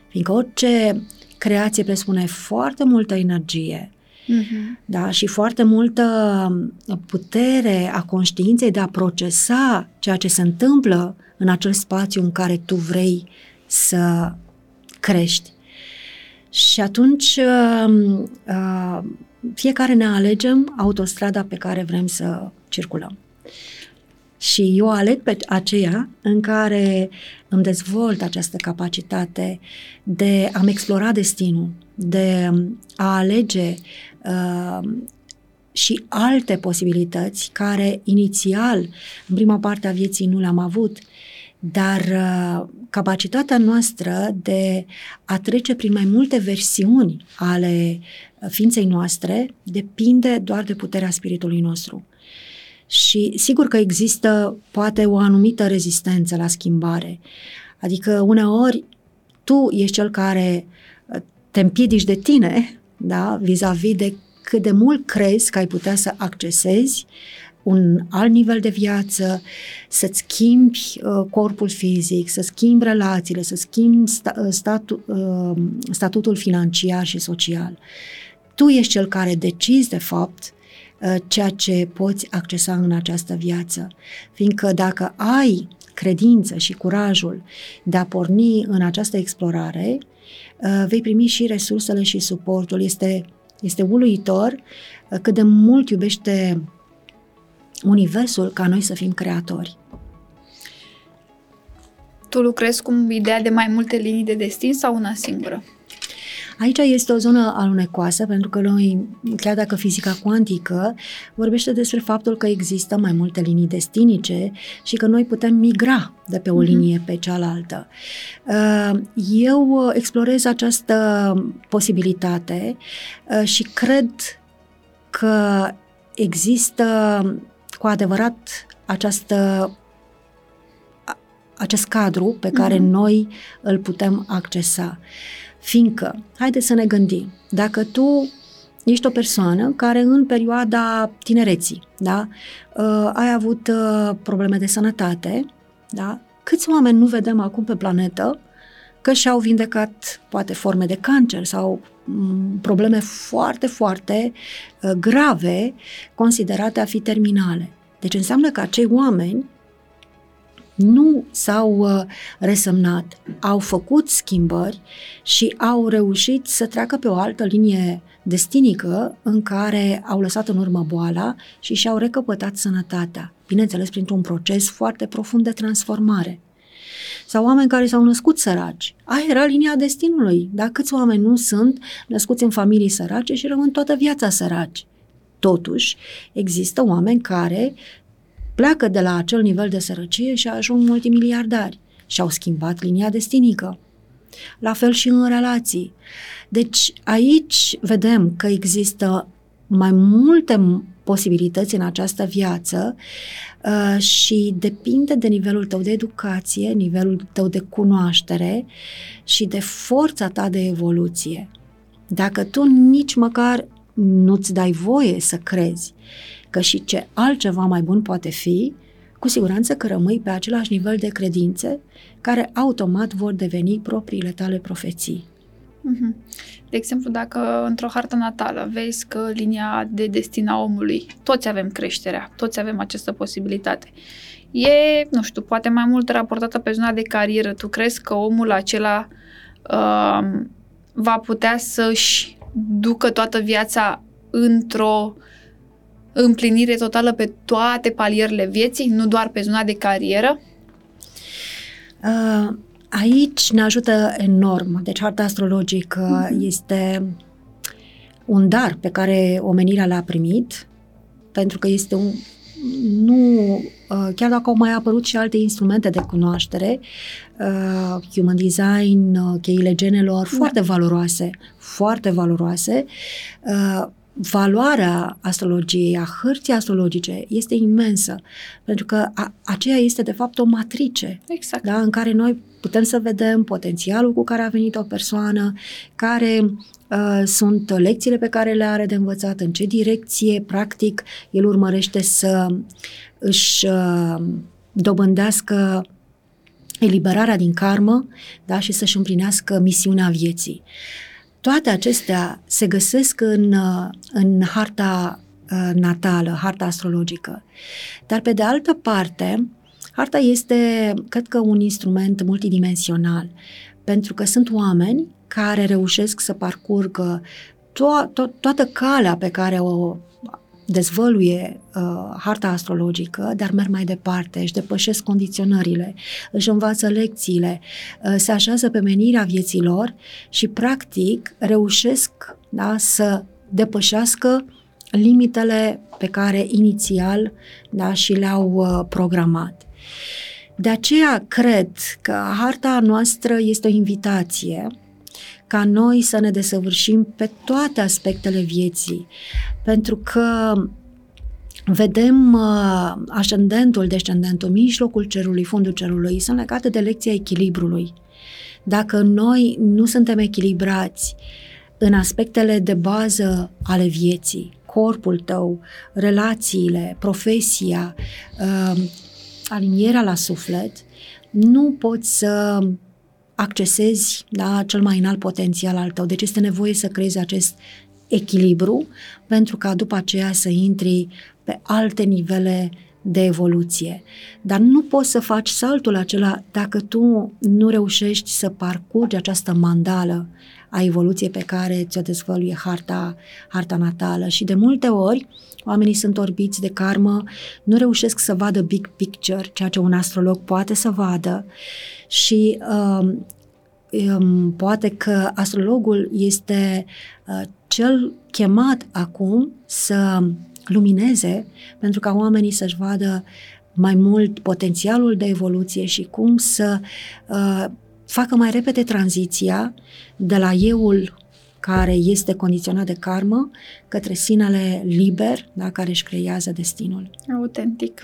Fiindcă orice creație presupune foarte multă energie, Uh-huh. Da? Și foarte multă putere a conștiinței de a procesa ceea ce se întâmplă în acel spațiu în care tu vrei să crești. Și atunci uh, uh, fiecare ne alegem autostrada pe care vrem să circulăm. Și eu aleg pe aceea în care îmi dezvolt această capacitate de a-mi explora destinul, de a alege uh, și alte posibilități care inițial, în prima parte a vieții, nu le-am avut, dar uh, capacitatea noastră de a trece prin mai multe versiuni ale ființei noastre depinde doar de puterea spiritului nostru. Și sigur că există poate o anumită rezistență la schimbare. Adică uneori tu ești cel care uh, te împiedici de tine, da, vis-a-vis de cât de mult crezi că ai putea să accesezi un alt nivel de viață, să-ți schimbi uh, corpul fizic, să schimbi relațiile, să schimbi sta, uh, statu, uh, statutul financiar și social. Tu ești cel care decizi, de fapt, uh, ceea ce poți accesa în această viață. Fiindcă dacă ai credință și curajul de a porni în această explorare, uh, vei primi și resursele și suportul. Este, este uluitor uh, cât de mult iubește Universul ca noi să fim creatori. Tu lucrezi cu ideea de mai multe linii de destin sau una singură? Aici este o zonă alunecoasă, pentru că noi, chiar dacă fizica cuantică vorbește despre faptul că există mai multe linii destinice și că noi putem migra de pe o mhm. linie pe cealaltă. Uh, eu explorez această posibilitate uh, și cred că există cu adevărat această acest cadru pe care mm-hmm. noi îl putem accesa. Fiindcă, haideți să ne gândim, dacă tu ești o persoană care în perioada tinereții, da, uh, ai avut uh, probleme de sănătate, da, câți oameni nu vedem acum pe planetă că și-au vindecat poate forme de cancer sau mm, probleme foarte, foarte uh, grave considerate a fi terminale. Deci înseamnă că acei oameni nu s-au uh, resemnat, au făcut schimbări și au reușit să treacă pe o altă linie destinică în care au lăsat în urmă boala și și-au recăpătat sănătatea, bineînțeles printr-un proces foarte profund de transformare. Sau oameni care s-au născut săraci. Aia era linia destinului. Dar câți oameni nu sunt născuți în familii sărace și rămân toată viața săraci? Totuși, există oameni care pleacă de la acel nivel de sărăcie și ajung multimiliardari și au schimbat linia destinică. La fel și în relații. Deci aici vedem că există mai multe posibilități în această viață uh, și depinde de nivelul tău de educație, nivelul tău de cunoaștere și de forța ta de evoluție. Dacă tu nici măcar nu-ți dai voie să crezi că și ce altceva mai bun poate fi, cu siguranță că rămâi pe același nivel de credințe care automat vor deveni propriile tale profeții. Mhm. De exemplu, dacă într-o hartă natală vezi că linia de destin a omului, toți avem creșterea, toți avem această posibilitate. E, nu știu, poate mai mult raportată pe zona de carieră. Tu crezi că omul acela uh, va putea să-și ducă toată viața într-o împlinire totală pe toate palierele vieții, nu doar pe zona de carieră? Uh, aici ne ajută enorm. Deci harta astrologică mm-hmm. este un dar pe care omenirea l-a primit, pentru că este un, nu, uh, chiar dacă au mai apărut și alte instrumente de cunoaștere, uh, human design, uh, cheile genelor, da. foarte valoroase, foarte valoroase, valoarea astrologiei, a hărții astrologice este imensă, pentru că a, aceea este de fapt o matrice exact. da, în care noi putem să vedem potențialul cu care a venit o persoană, care uh, sunt lecțiile pe care le are de învățat, în ce direcție, practic, el urmărește să își uh, dobândească eliberarea din karmă da, și să-și împlinească misiunea vieții. Toate acestea se găsesc în, uh, în harta uh, natală, harta astrologică. Dar, pe de altă parte, harta este, cred că, un instrument multidimensional, pentru că sunt oameni care reușesc să parcurgă to- to- toată calea pe care o dezvăluie uh, harta astrologică, dar merg mai departe, își depășesc condiționările, își învață lecțiile, uh, se așează pe menirea vieților și, practic, reușesc da, să depășească limitele pe care inițial da, și le-au uh, programat. De aceea cred că harta noastră este o invitație ca noi să ne desăvârșim pe toate aspectele vieții, pentru că vedem uh, ascendentul, descendentul, mijlocul cerului, fundul cerului, sunt legate de lecția echilibrului. Dacă noi nu suntem echilibrați în aspectele de bază ale vieții, corpul tău, relațiile, profesia, uh, alinierea la suflet, nu poți să accesezi da, cel mai înalt potențial al tău. Deci este nevoie să creezi acest echilibru pentru ca după aceea să intri pe alte nivele de evoluție. Dar nu poți să faci saltul acela dacă tu nu reușești să parcurgi această mandală a evoluției pe care ți-o dezvăluie harta, harta natală. Și de multe ori, oamenii sunt orbiți de karmă, nu reușesc să vadă big picture, ceea ce un astrolog poate să vadă și um, um, poate că astrologul este uh, cel chemat acum să lumineze pentru ca oamenii să-și vadă mai mult potențialul de evoluție și cum să uh, facă mai repede tranziția de la euul care este condiționat de karmă către sinele liber, da, care își creează destinul. Autentic.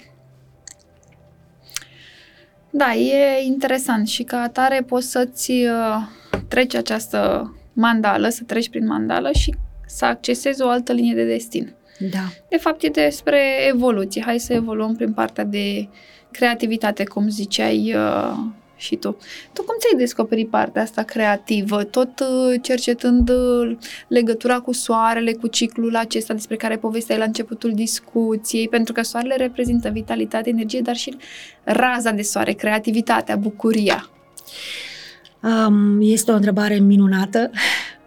Da, e interesant și ca atare poți să-ți uh, treci această mandală, să treci prin mandală și să accesezi o altă linie de destin. Da. De fapt, e despre evoluție. Hai să evoluăm prin partea de creativitate, cum ziceai uh, și tu. Tu cum ți-ai descoperit partea asta creativă, tot uh, cercetând uh, legătura cu soarele, cu ciclul acesta despre care povesteai la începutul discuției, pentru că soarele reprezintă vitalitate, energie, dar și raza de soare, creativitatea, bucuria. Um, este o întrebare minunată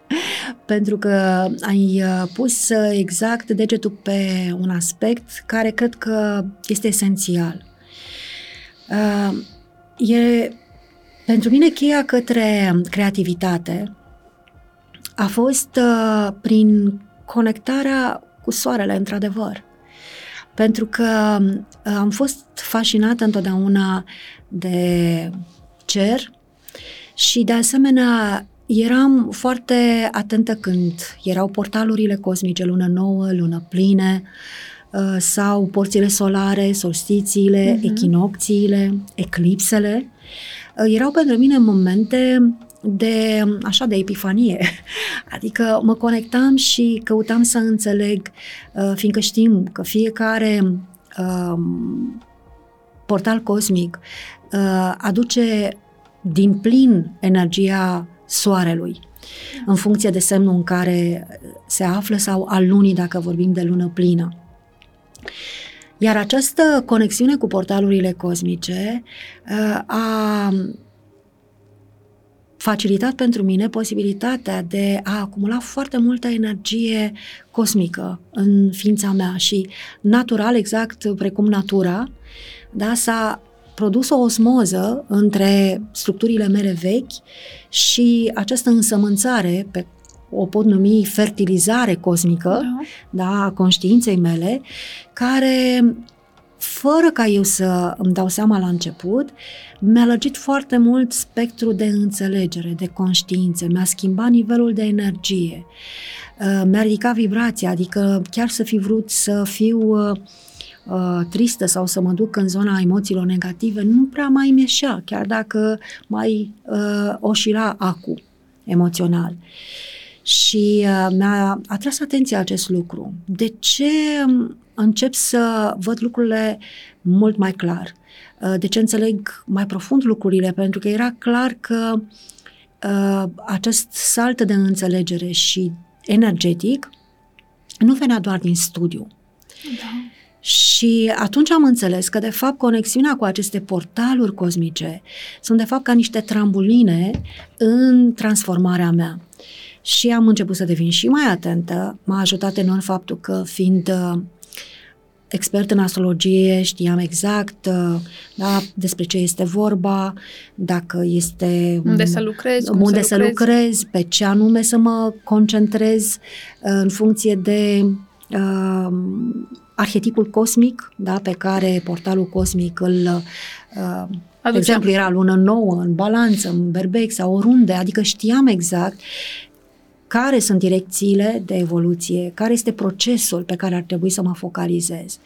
pentru că ai uh, pus exact degetul pe un aspect care cred că este esențial. Uh, e pentru mine, cheia către creativitate a fost uh, prin conectarea cu soarele, într-adevăr. Pentru că uh, am fost fascinată întotdeauna de cer și, de asemenea, eram foarte atentă când erau portalurile cosmice, lună nouă, lună pline, uh, sau porțile solare, solstițiile, uh-huh. echinocțiile, eclipsele. Uh, erau pentru mine momente de, așa, de epifanie. Adică mă conectam și căutam să înțeleg, uh, fiindcă știm că fiecare um, portal cosmic uh, aduce din plin energia soarelui. în funcție de semnul în care se află sau al lunii dacă vorbim de lună plină. Iar această conexiune cu portalurile cosmice uh, a facilitat pentru mine posibilitatea de a acumula foarte multă energie cosmică în ființa mea și natural, exact precum natura, da, s-a produs o osmoză între structurile mele vechi și această însămânțare pe o pot numi fertilizare cosmică da. Da, a conștiinței mele, care fără ca eu să îmi dau seama la început, mi-a lărgit foarte mult spectru de înțelegere, de conștiință, mi-a schimbat nivelul de energie, uh, mi-a ridicat vibrația, adică chiar să fi vrut să fiu uh, uh, tristă sau să mă duc în zona emoțiilor negative, nu prea mai mi ieșea, chiar dacă mai uh, oșila acu emoțional. Și uh, mi-a atras atenția acest lucru. De ce încep să văd lucrurile mult mai clar? Uh, de ce înțeleg mai profund lucrurile? Pentru că era clar că uh, acest salt de înțelegere și energetic nu venea doar din studiu. Da. Și atunci am înțeles că, de fapt, conexiunea cu aceste portaluri cosmice sunt, de fapt, ca niște trambuline în transformarea mea. Și am început să devin și mai atentă. M-a ajutat enorm faptul că, fiind uh, expert în astrologie, știam exact uh, da, despre ce este vorba, dacă este... Unde să lucrez, unde să, să lucrez. lucrez, pe ce anume să mă concentrez uh, în funcție de uh, arhetipul cosmic, da, pe care portalul cosmic îl uh, de exemplu, era lună nouă în balanță, în berbec sau oriunde, adică știam exact care sunt direcțiile de evoluție, care este procesul pe care ar trebui să mă focalizez.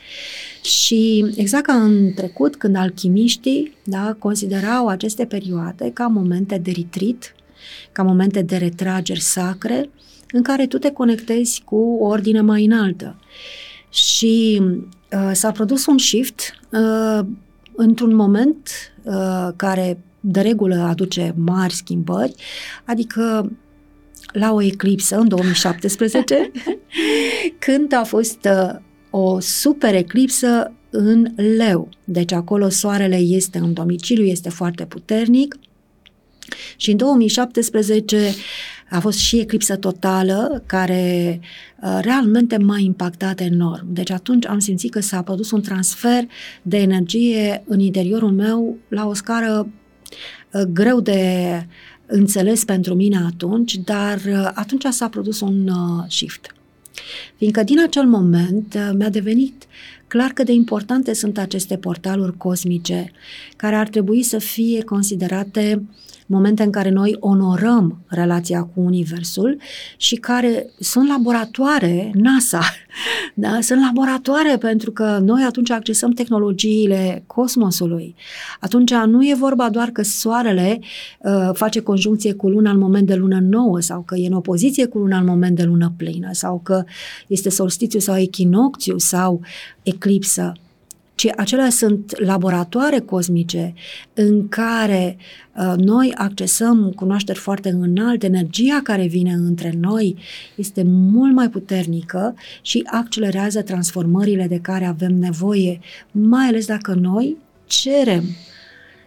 Și exact ca în trecut, când alchimiștii da, considerau aceste perioade ca momente de retreat, ca momente de retrageri sacre, în care tu te conectezi cu o ordine mai înaltă. Și uh, s-a produs un shift uh, într-un moment uh, care de regulă aduce mari schimbări, adică la o eclipsă în 2017, când a fost uh, o super eclipsă în leu. Deci acolo soarele este în domiciliu, este foarte puternic. Și în 2017 a fost și eclipsă totală care uh, realmente m-a impactat enorm. Deci atunci am simțit că s-a produs un transfer de energie în interiorul meu la o scară uh, greu de înțeles pentru mine atunci, dar uh, atunci s-a produs un uh, shift. Fiindcă din acel moment uh, mi-a devenit clar cât de importante sunt aceste portaluri cosmice, care ar trebui să fie considerate momente în care noi onorăm relația cu Universul și care sunt laboratoare, NASA, da? sunt laboratoare pentru că noi atunci accesăm tehnologiile cosmosului. Atunci nu e vorba doar că Soarele uh, face conjuncție cu Luna în moment de lună nouă sau că e în opoziție cu Luna în moment de lună plină sau că este solstițiu sau echinocțiu sau eclipsă ci acelea sunt laboratoare cosmice în care uh, noi accesăm cunoașteri foarte înalte, energia care vine între noi este mult mai puternică și accelerează transformările de care avem nevoie, mai ales dacă noi cerem.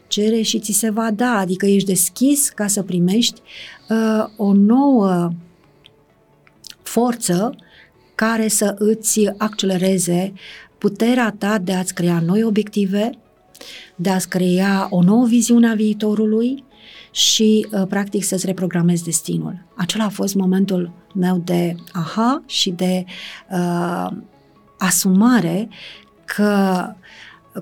Cere și ți se va da, adică ești deschis ca să primești uh, o nouă forță care să îți accelereze puterea ta de a-ți crea noi obiective, de a-ți crea o nouă viziune a viitorului și, uh, practic, să-ți reprogramezi destinul. Acela a fost momentul meu de aha și de uh, asumare că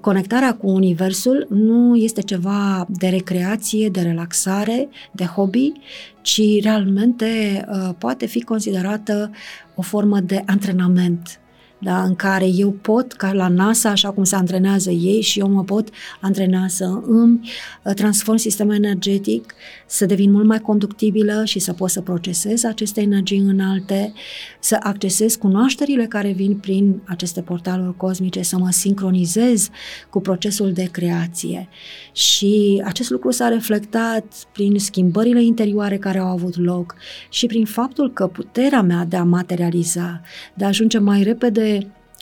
conectarea cu Universul nu este ceva de recreație, de relaxare, de hobby, ci realmente uh, poate fi considerată o formă de antrenament da, în care eu pot, ca la NASA, așa cum se antrenează ei, și eu mă pot antrena să îmi uh, transform sistemul energetic, să devin mult mai conductibilă și să pot să procesez aceste energii înalte, să accesez cunoașterile care vin prin aceste portaluri cosmice, să mă sincronizez cu procesul de creație. Și acest lucru s-a reflectat prin schimbările interioare care au avut loc și prin faptul că puterea mea de a materializa, de a ajunge mai repede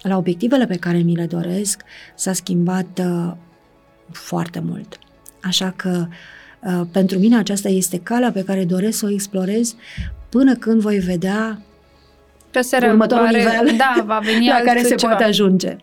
la obiectivele pe care mi le doresc s-a schimbat uh, foarte mult. Așa că uh, pentru mine aceasta este calea pe care doresc să o explorez până când voi vedea Pe următorul nivel da, va veni la care se ceva. poate ajunge.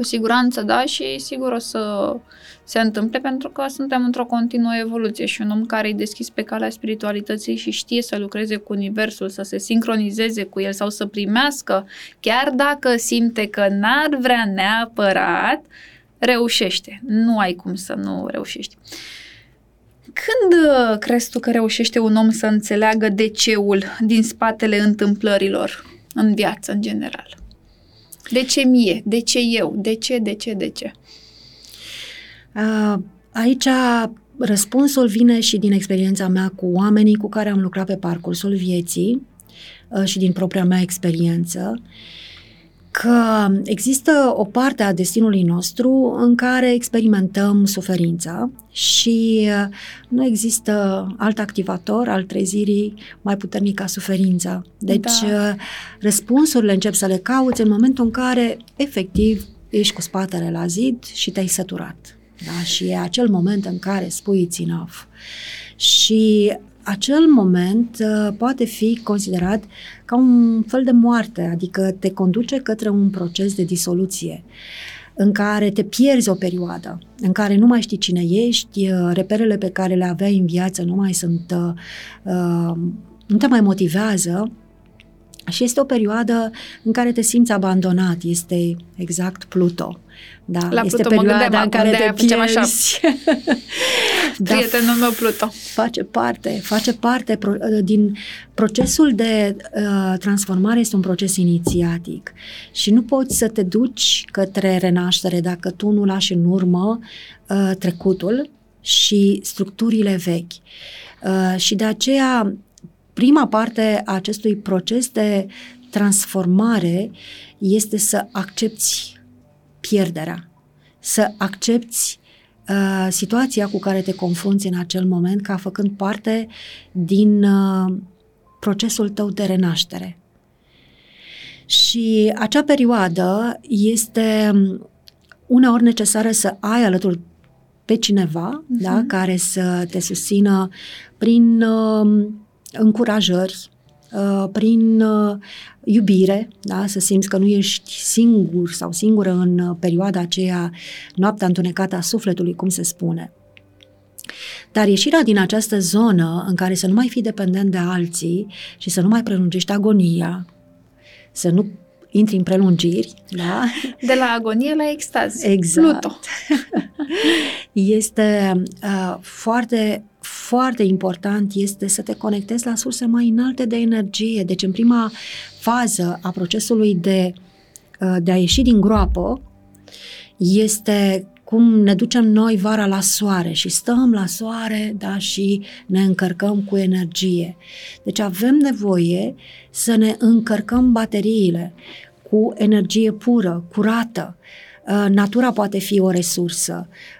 Cu siguranță, da, și sigur o să se întâmple pentru că suntem într-o continuă evoluție și un om care e deschis pe calea spiritualității și știe să lucreze cu Universul, să se sincronizeze cu el sau să primească, chiar dacă simte că n-ar vrea neapărat, reușește. Nu ai cum să nu reușești. Când uh, crezi tu că reușește un om să înțeleagă de-ceul din spatele întâmplărilor în viață, în general? De ce mie? De ce eu? De ce, de ce, de ce? Uh, Aici răspunsul vine și din experiența mea cu oamenii cu care am lucrat pe parcursul vieții uh, și din propria mea experiență, că există o parte a destinului nostru în care experimentăm suferința și uh, nu există alt activator al trezirii mai puternic ca suferința. Deci Da. răspunsurile încep să le cauți în momentul în care efectiv ești cu spatele la zid și te-ai săturat. Da? Și e acel moment în care spui it's enough. Și acel moment uh, poate fi considerat ca un fel de moarte, adică te conduce către un proces de disoluție în care te pierzi o perioadă, în care nu mai știi cine ești, uh, reperele pe care le aveai în viață nu mai sunt, uh, uh, nu te mai motivează și este o perioadă în care te simți abandonat, este exact Pluto. Da, La este Pluto mă perioada gândeam în acum, care de-aia te făceam așa. pierzi. Da, Prietenul meu Pluto. face parte, face parte pro, din procesul de uh, transformare este un proces inițiatic și nu poți să te duci către renaștere dacă tu nu lași în urmă uh, trecutul și structurile vechi. Uh, și de aceea prima parte a acestui proces de transformare este să accepti pierderea, să accepti uh, situația cu care te confrunți în acel moment ca făcând parte din uh, procesul tău de renaștere. Și acea perioadă este um, uneori necesară să ai alături pe cineva, uh-huh. da, care să te susțină prin uh, încurajări, uh, prin uh, iubire, da, să simți că nu ești singur sau singură în uh, perioada aceea, noaptea întunecată a sufletului, cum se spune. Dar ieșirea din această zonă în care să nu mai fii dependent de alții și să nu mai prelungești agonia, să nu intri în prelungiri, da? De la agonie la extaz. Exact. Pluto. Este uh, foarte, foarte important este să te conectezi la surse mai înalte de energie. Deci, în prima fază a procesului de, uh, de a ieși din groapă, este cum ne ducem noi vara la soare și stăm la soare, da, și ne încărcăm cu energie. Deci avem nevoie să ne încărcăm bateriile cu energie pură, curată. Uh, Natura poate fi o resursă, uh,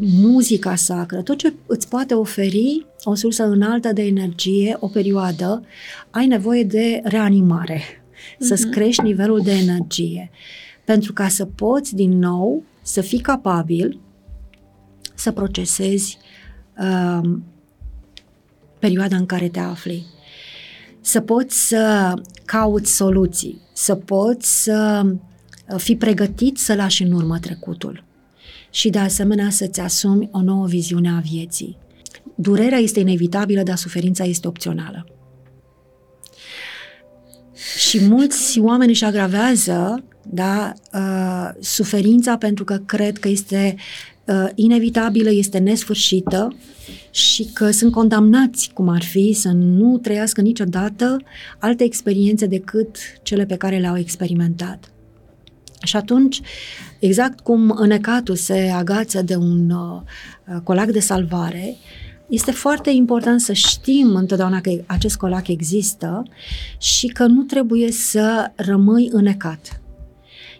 muzica sacră, tot ce îți poate oferi o sursă înaltă de energie, o perioadă, ai nevoie de reanimare, să-ți Mhm. crești nivelul de energie. Pentru ca să poți din nou să fii capabil să procesezi uh, perioada în care te afli. Să poți să cauți soluții, să poți să uh, fii pregătit să lași în urmă trecutul și de asemenea să-ți asumi o nouă viziune a vieții. Durerea este inevitabilă, dar suferința este opțională. Și mulți oameni își agravează da, uh, suferința pentru că cred că este uh, inevitabilă, este nesfârșită și că sunt condamnați, cum ar fi, să nu trăiască niciodată alte experiențe decât cele pe care le-au experimentat. Și atunci, exact cum înecatul se agață de un uh, colac de salvare, este foarte important să știm întotdeauna că acest colac există și că nu trebuie să rămâi înecat.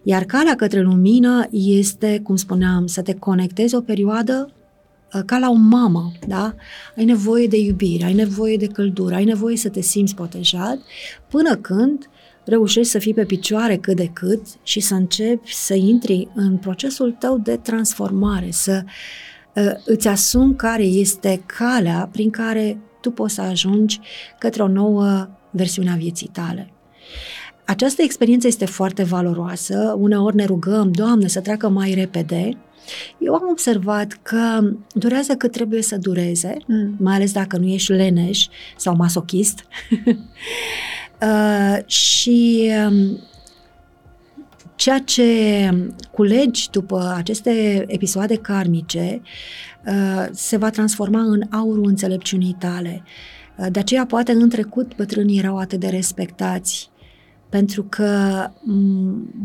Iar calea către lumină este, cum spuneam, să te conectezi o perioadă uh, ca la o mamă, da? Ai nevoie de iubire, ai nevoie de căldură, ai nevoie să te simți protejat, până când reușești să fii pe picioare cât de cât și să începi să intri în procesul tău de transformare, să uh, îți asumi care este calea prin care tu poți să ajungi către o nouă versiune a vieții tale. Această experiență este foarte valoroasă, uneori ne rugăm, Doamne, să treacă mai repede. Eu am observat că durează cât trebuie să dureze, mm. mai ales dacă nu ești leneș sau masochist. uh, și um, ceea ce culegi după aceste episoade karmice uh, se va transforma în aurul înțelepciunii tale. Uh, de aceea, poate în trecut bătrânii erau atât de respectați, pentru că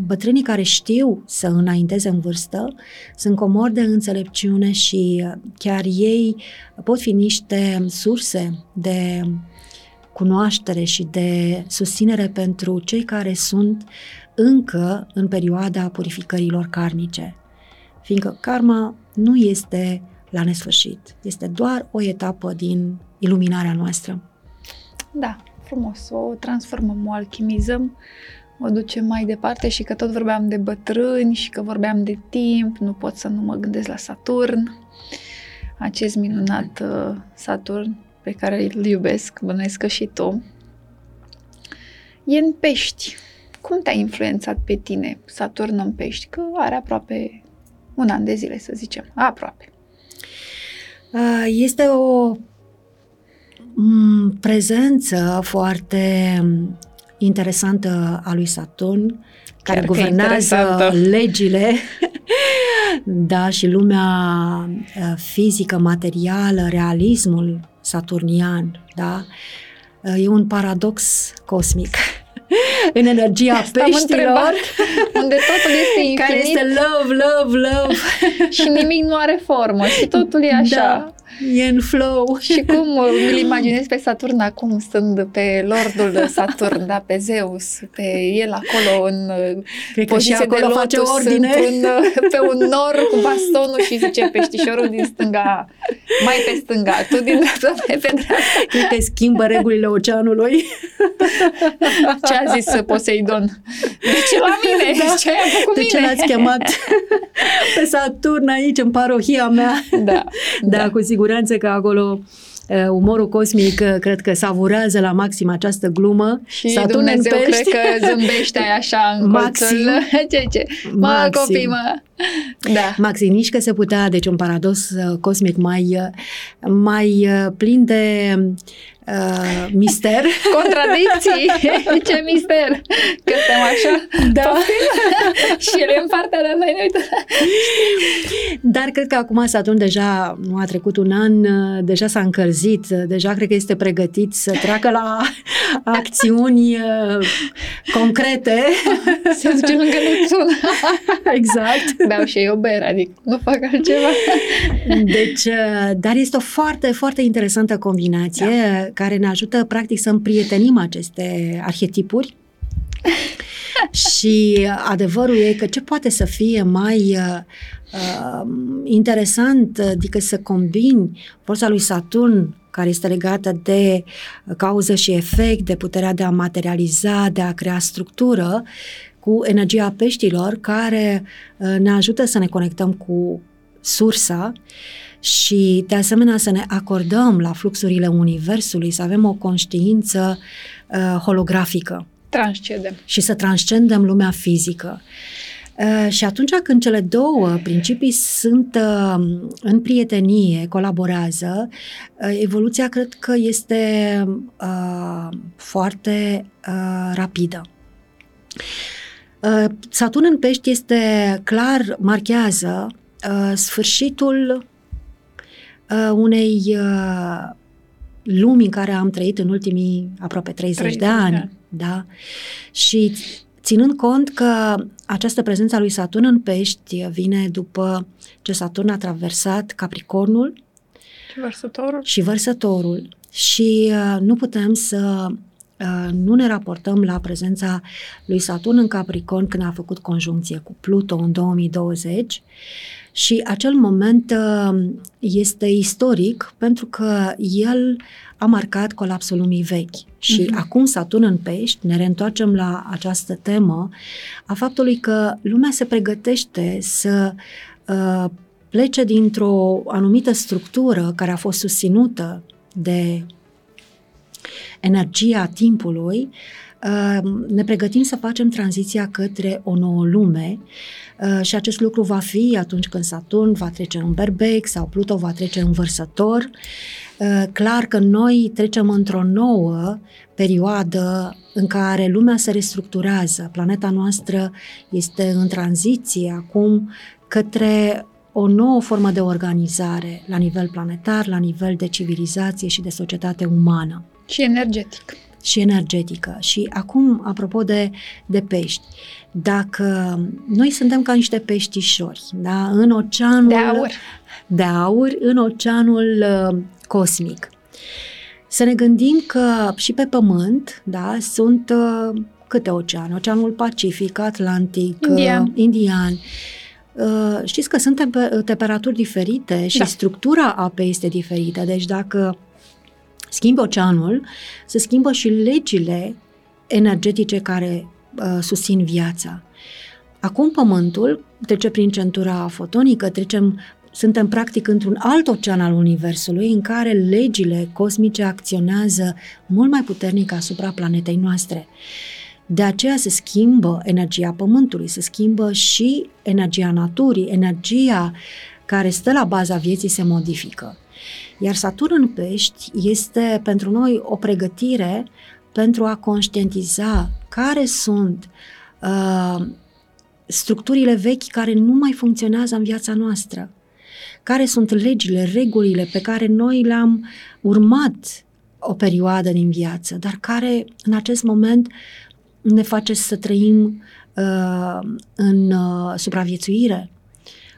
bătrânii care știu să înainteze în vârstă sunt comori de înțelepciune și chiar ei pot fi niște surse de cunoaștere și de susținere pentru cei care sunt încă în perioada purificărilor karmice. Fiindcă karma nu este la nesfârșit, este doar o etapă din iluminarea noastră. Da, frumos, o transformăm, o alchimizăm, o ducem mai departe și că tot vorbeam de bătrâni și că vorbeam de timp, nu pot să nu mă gândesc la Saturn, acest minunat uh, Saturn pe care îl iubesc, bănuiesc că și tu. E în pești. Cum te-a influențat pe tine Saturn în pești? Că are aproape un an de zile, să zicem. Aproape. Uh, este o Mm, prezență foarte interesantă a lui Saturn, care Chiar guvernează legile, da, și lumea uh, fizică, materială, realismul saturnian, da, uh, e un paradox cosmic în energia Asta peștilor. unde totul este infinit. Care este love, love, love. și nimic nu are formă și totul e așa. Da e în flow. Și cum îl imaginezi pe Saturn acum, stând pe Lordul Saturn, da, pe Zeus, pe el acolo în Cred poziție acolo de lotus, face ordine. Un, pe un nor cu bastonul și zice peștișorul din stânga, mai pe stânga, tu din dreapta, mai pe dreapta. Cred că schimbă regulile oceanului. Ce a zis Poseidon? De ce la mine? Da. Ce ai făcut De mine? ce l-ați chemat pe Saturn aici, în parohia mea? Da. Da, da. cu siguranță siguranță că acolo uh, umorul cosmic uh, cred că savurează la maxim această glumă. Și Saturn Dumnezeu în pești. cred că zâmbește așa în maxim, ce, ce? Mă, maxim. copii, mă! Da. Maxim, nici că se putea, deci un paradox uh, cosmic mai, mai plin de uh, mister. Contradicții! Ce mister! Că suntem așa. Da. și el e în partea de noi, ne Dar cred că acum Saturn deja nu a trecut un an, deja s-a încălzit, deja cred că este pregătit să treacă la acțiuni uh, concrete. Se duce lângă Neptun. exact. Beau și eu bere, adică nu fac altceva. Deci, uh, dar este o foarte, foarte interesantă combinație da care ne ajută practic să împrietenim aceste arhetipuri. Și adevărul e că ce poate să fie mai uh, uh, interesant, adică să combini forța lui Saturn care este legată de cauză și efect, de puterea de a materializa, de a crea structură, cu energia peștilor care uh, ne ajută să ne conectăm cu sursa și de asemenea să ne acordăm la fluxurile Universului, să avem o conștiință uh, holografică. Transcendem. Și să transcendem lumea fizică. Uh, și atunci când cele două principii sunt uh, în prietenie, colaborează, uh, evoluția cred că este uh, foarte uh, rapidă. Uh, Saturn în pești este clar, marchează uh, sfârșitul uh, unei uh, lumi în care am trăit în ultimii aproape 30, 30 de ani. De ani. Da? Și ținând cont că această prezență a lui Saturn în pești vine după ce Saturn a traversat Capricornul și vărsătorul, și vărsătorul și uh, nu putem să uh, nu ne raportăm la prezența lui Saturn în Capricorn când a făcut conjuncție cu Pluto în 2020 și acel moment uh, este istoric pentru că el a marcat colapsul lumii vechi. Și uh-huh. acum Saturn în pești, ne reîntoarcem la această temă a faptului că lumea se pregătește să uh, plece dintr-o anumită structură care a fost susținută de energia timpului, uh, ne pregătim să facem tranziția către o nouă lume uh, și acest lucru va fi atunci când Saturn va trece în berbec sau Pluto va trece în vărsător. Uh, clar că noi trecem într-o nouă perioadă în care lumea se restructurează. Planeta noastră este în tranziție acum către o nouă formă de organizare la nivel planetar, la nivel de civilizație și de societate umană. Și energetic. Și energetică. Și acum, apropo de, de pești, dacă noi suntem ca niște peștișori, da? în oceanul... De aur. De aur, în oceanul uh, cosmic. Să ne gândim că și pe Pământ, da, sunt uh, câte oceane? Oceanul Pacific, Atlantic, Indian. Uh, Indian Uh, știți că sunt temperaturi diferite și da. structura apei este diferită. Deci dacă schimbi oceanul, se schimbă și legile energetice care uh, susțin viața. Acum Pământul trece prin centura fotonică, trecem, suntem practic într-un alt ocean al Universului în care legile cosmice acționează mult mai puternic asupra planetei noastre. Uh, de aceea se schimbă energia pământului, se schimbă și energia naturii, energia care stă la baza vieții se modifică. Iar Saturn în pești este pentru noi o pregătire pentru a conștientiza care sunt uh, structurile vechi care nu mai funcționează în viața noastră, care sunt legile, regulile pe care noi le-am urmat o perioadă din viață, dar care în acest moment ne face să trăim uh, în uh, supraviețuire,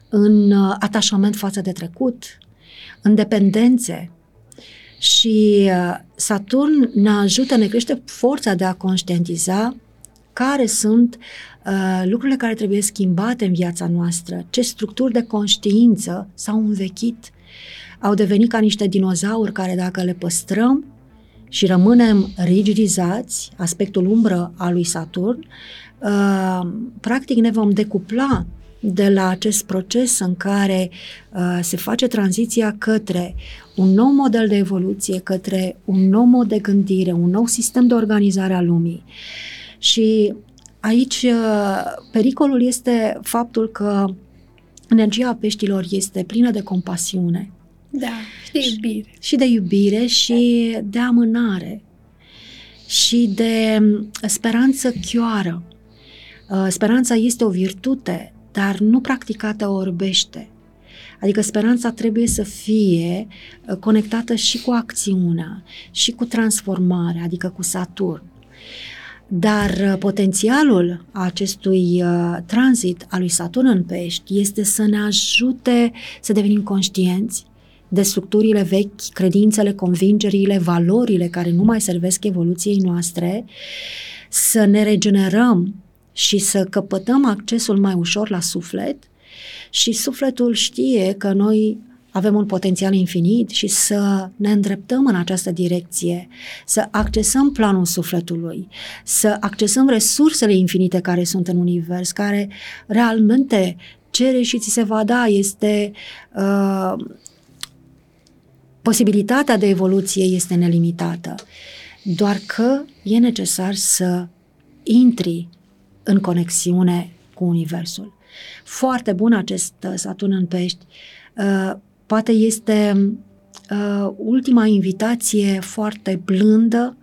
în uh, atașament față de trecut, în dependențe. Și uh, Saturn ne ajută, ne crește forța de a conștientiza care sunt uh, lucrurile care trebuie schimbate în viața noastră, ce structuri de conștiință s-au învechit, au devenit ca niște dinozauri care dacă le păstrăm, și rămânem rigidizați, aspectul umbră al lui Saturn, uh, practic ne vom decupla de la acest proces în care uh, se face tranziția către un nou model de evoluție, către un nou mod de gândire, un nou sistem de organizare a lumii. Și aici uh, pericolul este faptul că energia peștilor este plină de compasiune, da, și de iubire. Și de iubire și de amânare și de mm, speranță chioară. Uh, speranța este o virtute, dar nu practicată orbește. Adică speranța trebuie să fie uh, conectată și cu acțiunea, și cu transformarea, adică cu Saturn. Dar uh, potențialul acestui tranzit al lui Saturn în pești este să ne ajute să devenim conștienți, de structurile vechi, credințele, convingerile, valorile care nu mai servesc evoluției noastre, să ne regenerăm și să căpătăm accesul mai ușor la suflet și sufletul știe că noi avem un potențial infinit și să ne îndreptăm în această direcție, să accesăm planul sufletului, să accesăm resursele infinite care sunt în univers, care realmente cere și ți se va da, este uh, Posibilitatea de evoluție este nelimitată, doar că e necesar să intri în conexiune cu Universul. Foarte bun acest uh, Saturn în pești. Uh, poate este uh, ultima invitație foarte blândă,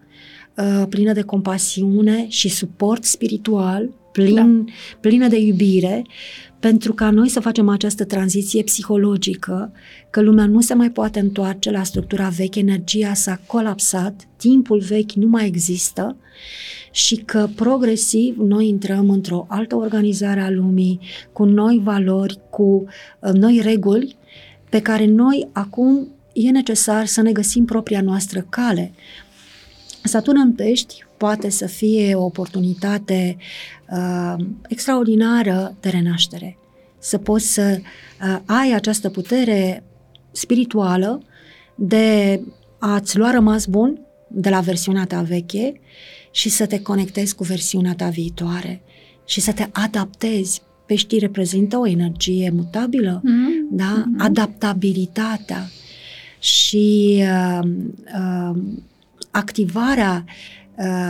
plină de compasiune și suport spiritual plin, da. plină de iubire, pentru ca noi să facem această tranziție psihologică, că lumea nu se mai poate întoarce la structura veche, energia s-a colapsat, timpul vechi nu mai există și că progresiv noi intrăm într-o altă organizare a lumii, cu noi valori, cu uh, noi reguli, pe care noi acum e necesar să ne găsim propria noastră cale. Saturn în pești poate să fie o oportunitate uh, extraordinară de renaștere. Să poți să uh, ai această putere spirituală de a-ți lua rămas bun de la versiunea ta veche și să te conectezi cu versiunea ta viitoare și să te adaptezi. Peștii reprezintă o energie mutabilă, mm-hmm. da? Mm-hmm. Adaptabilitatea și uh, uh, activarea uh,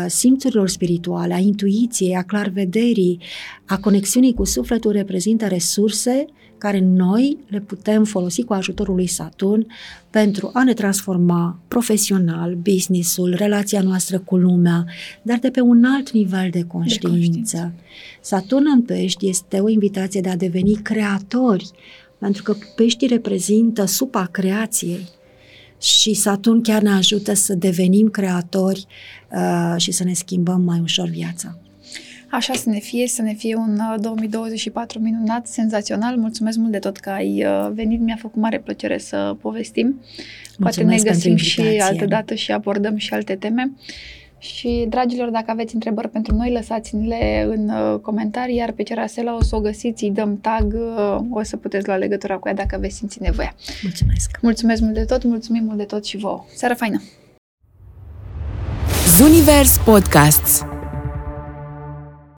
simțurilor spirituale, a intuiției, a clarvederii, a conexiunii cu sufletul reprezintă resurse care noi le putem folosi cu ajutorul lui Saturn pentru a ne transforma profesional, businessul, relația noastră cu lumea, dar de pe un alt nivel de conștiință. De conștiință. Saturn în pești este o invitație de a deveni creatori, pentru că peștii reprezintă supa creației și Saturn chiar ne ajută să devenim creatori uh, și să ne schimbăm mai ușor viața. Așa să ne fie, să ne fie un 2024 uh, minunat, senzațional. Mulțumesc mult de tot că ai uh, venit, mi-a făcut mare plăcere să povestim. Poate ne găsim și altă dată și abordăm și alte teme. Și, dragilor, dacă aveți întrebări pentru noi, lăsați-le în uh, comentarii, iar pe Cerasela o să o găsiți, îi dăm tag, uh, o să puteți lua legătura cu ea dacă veți simți nevoia. Mulțumesc! Mulțumesc mult de tot, mulțumim mult de tot și vouă! Seara faină! Zunivers Podcasts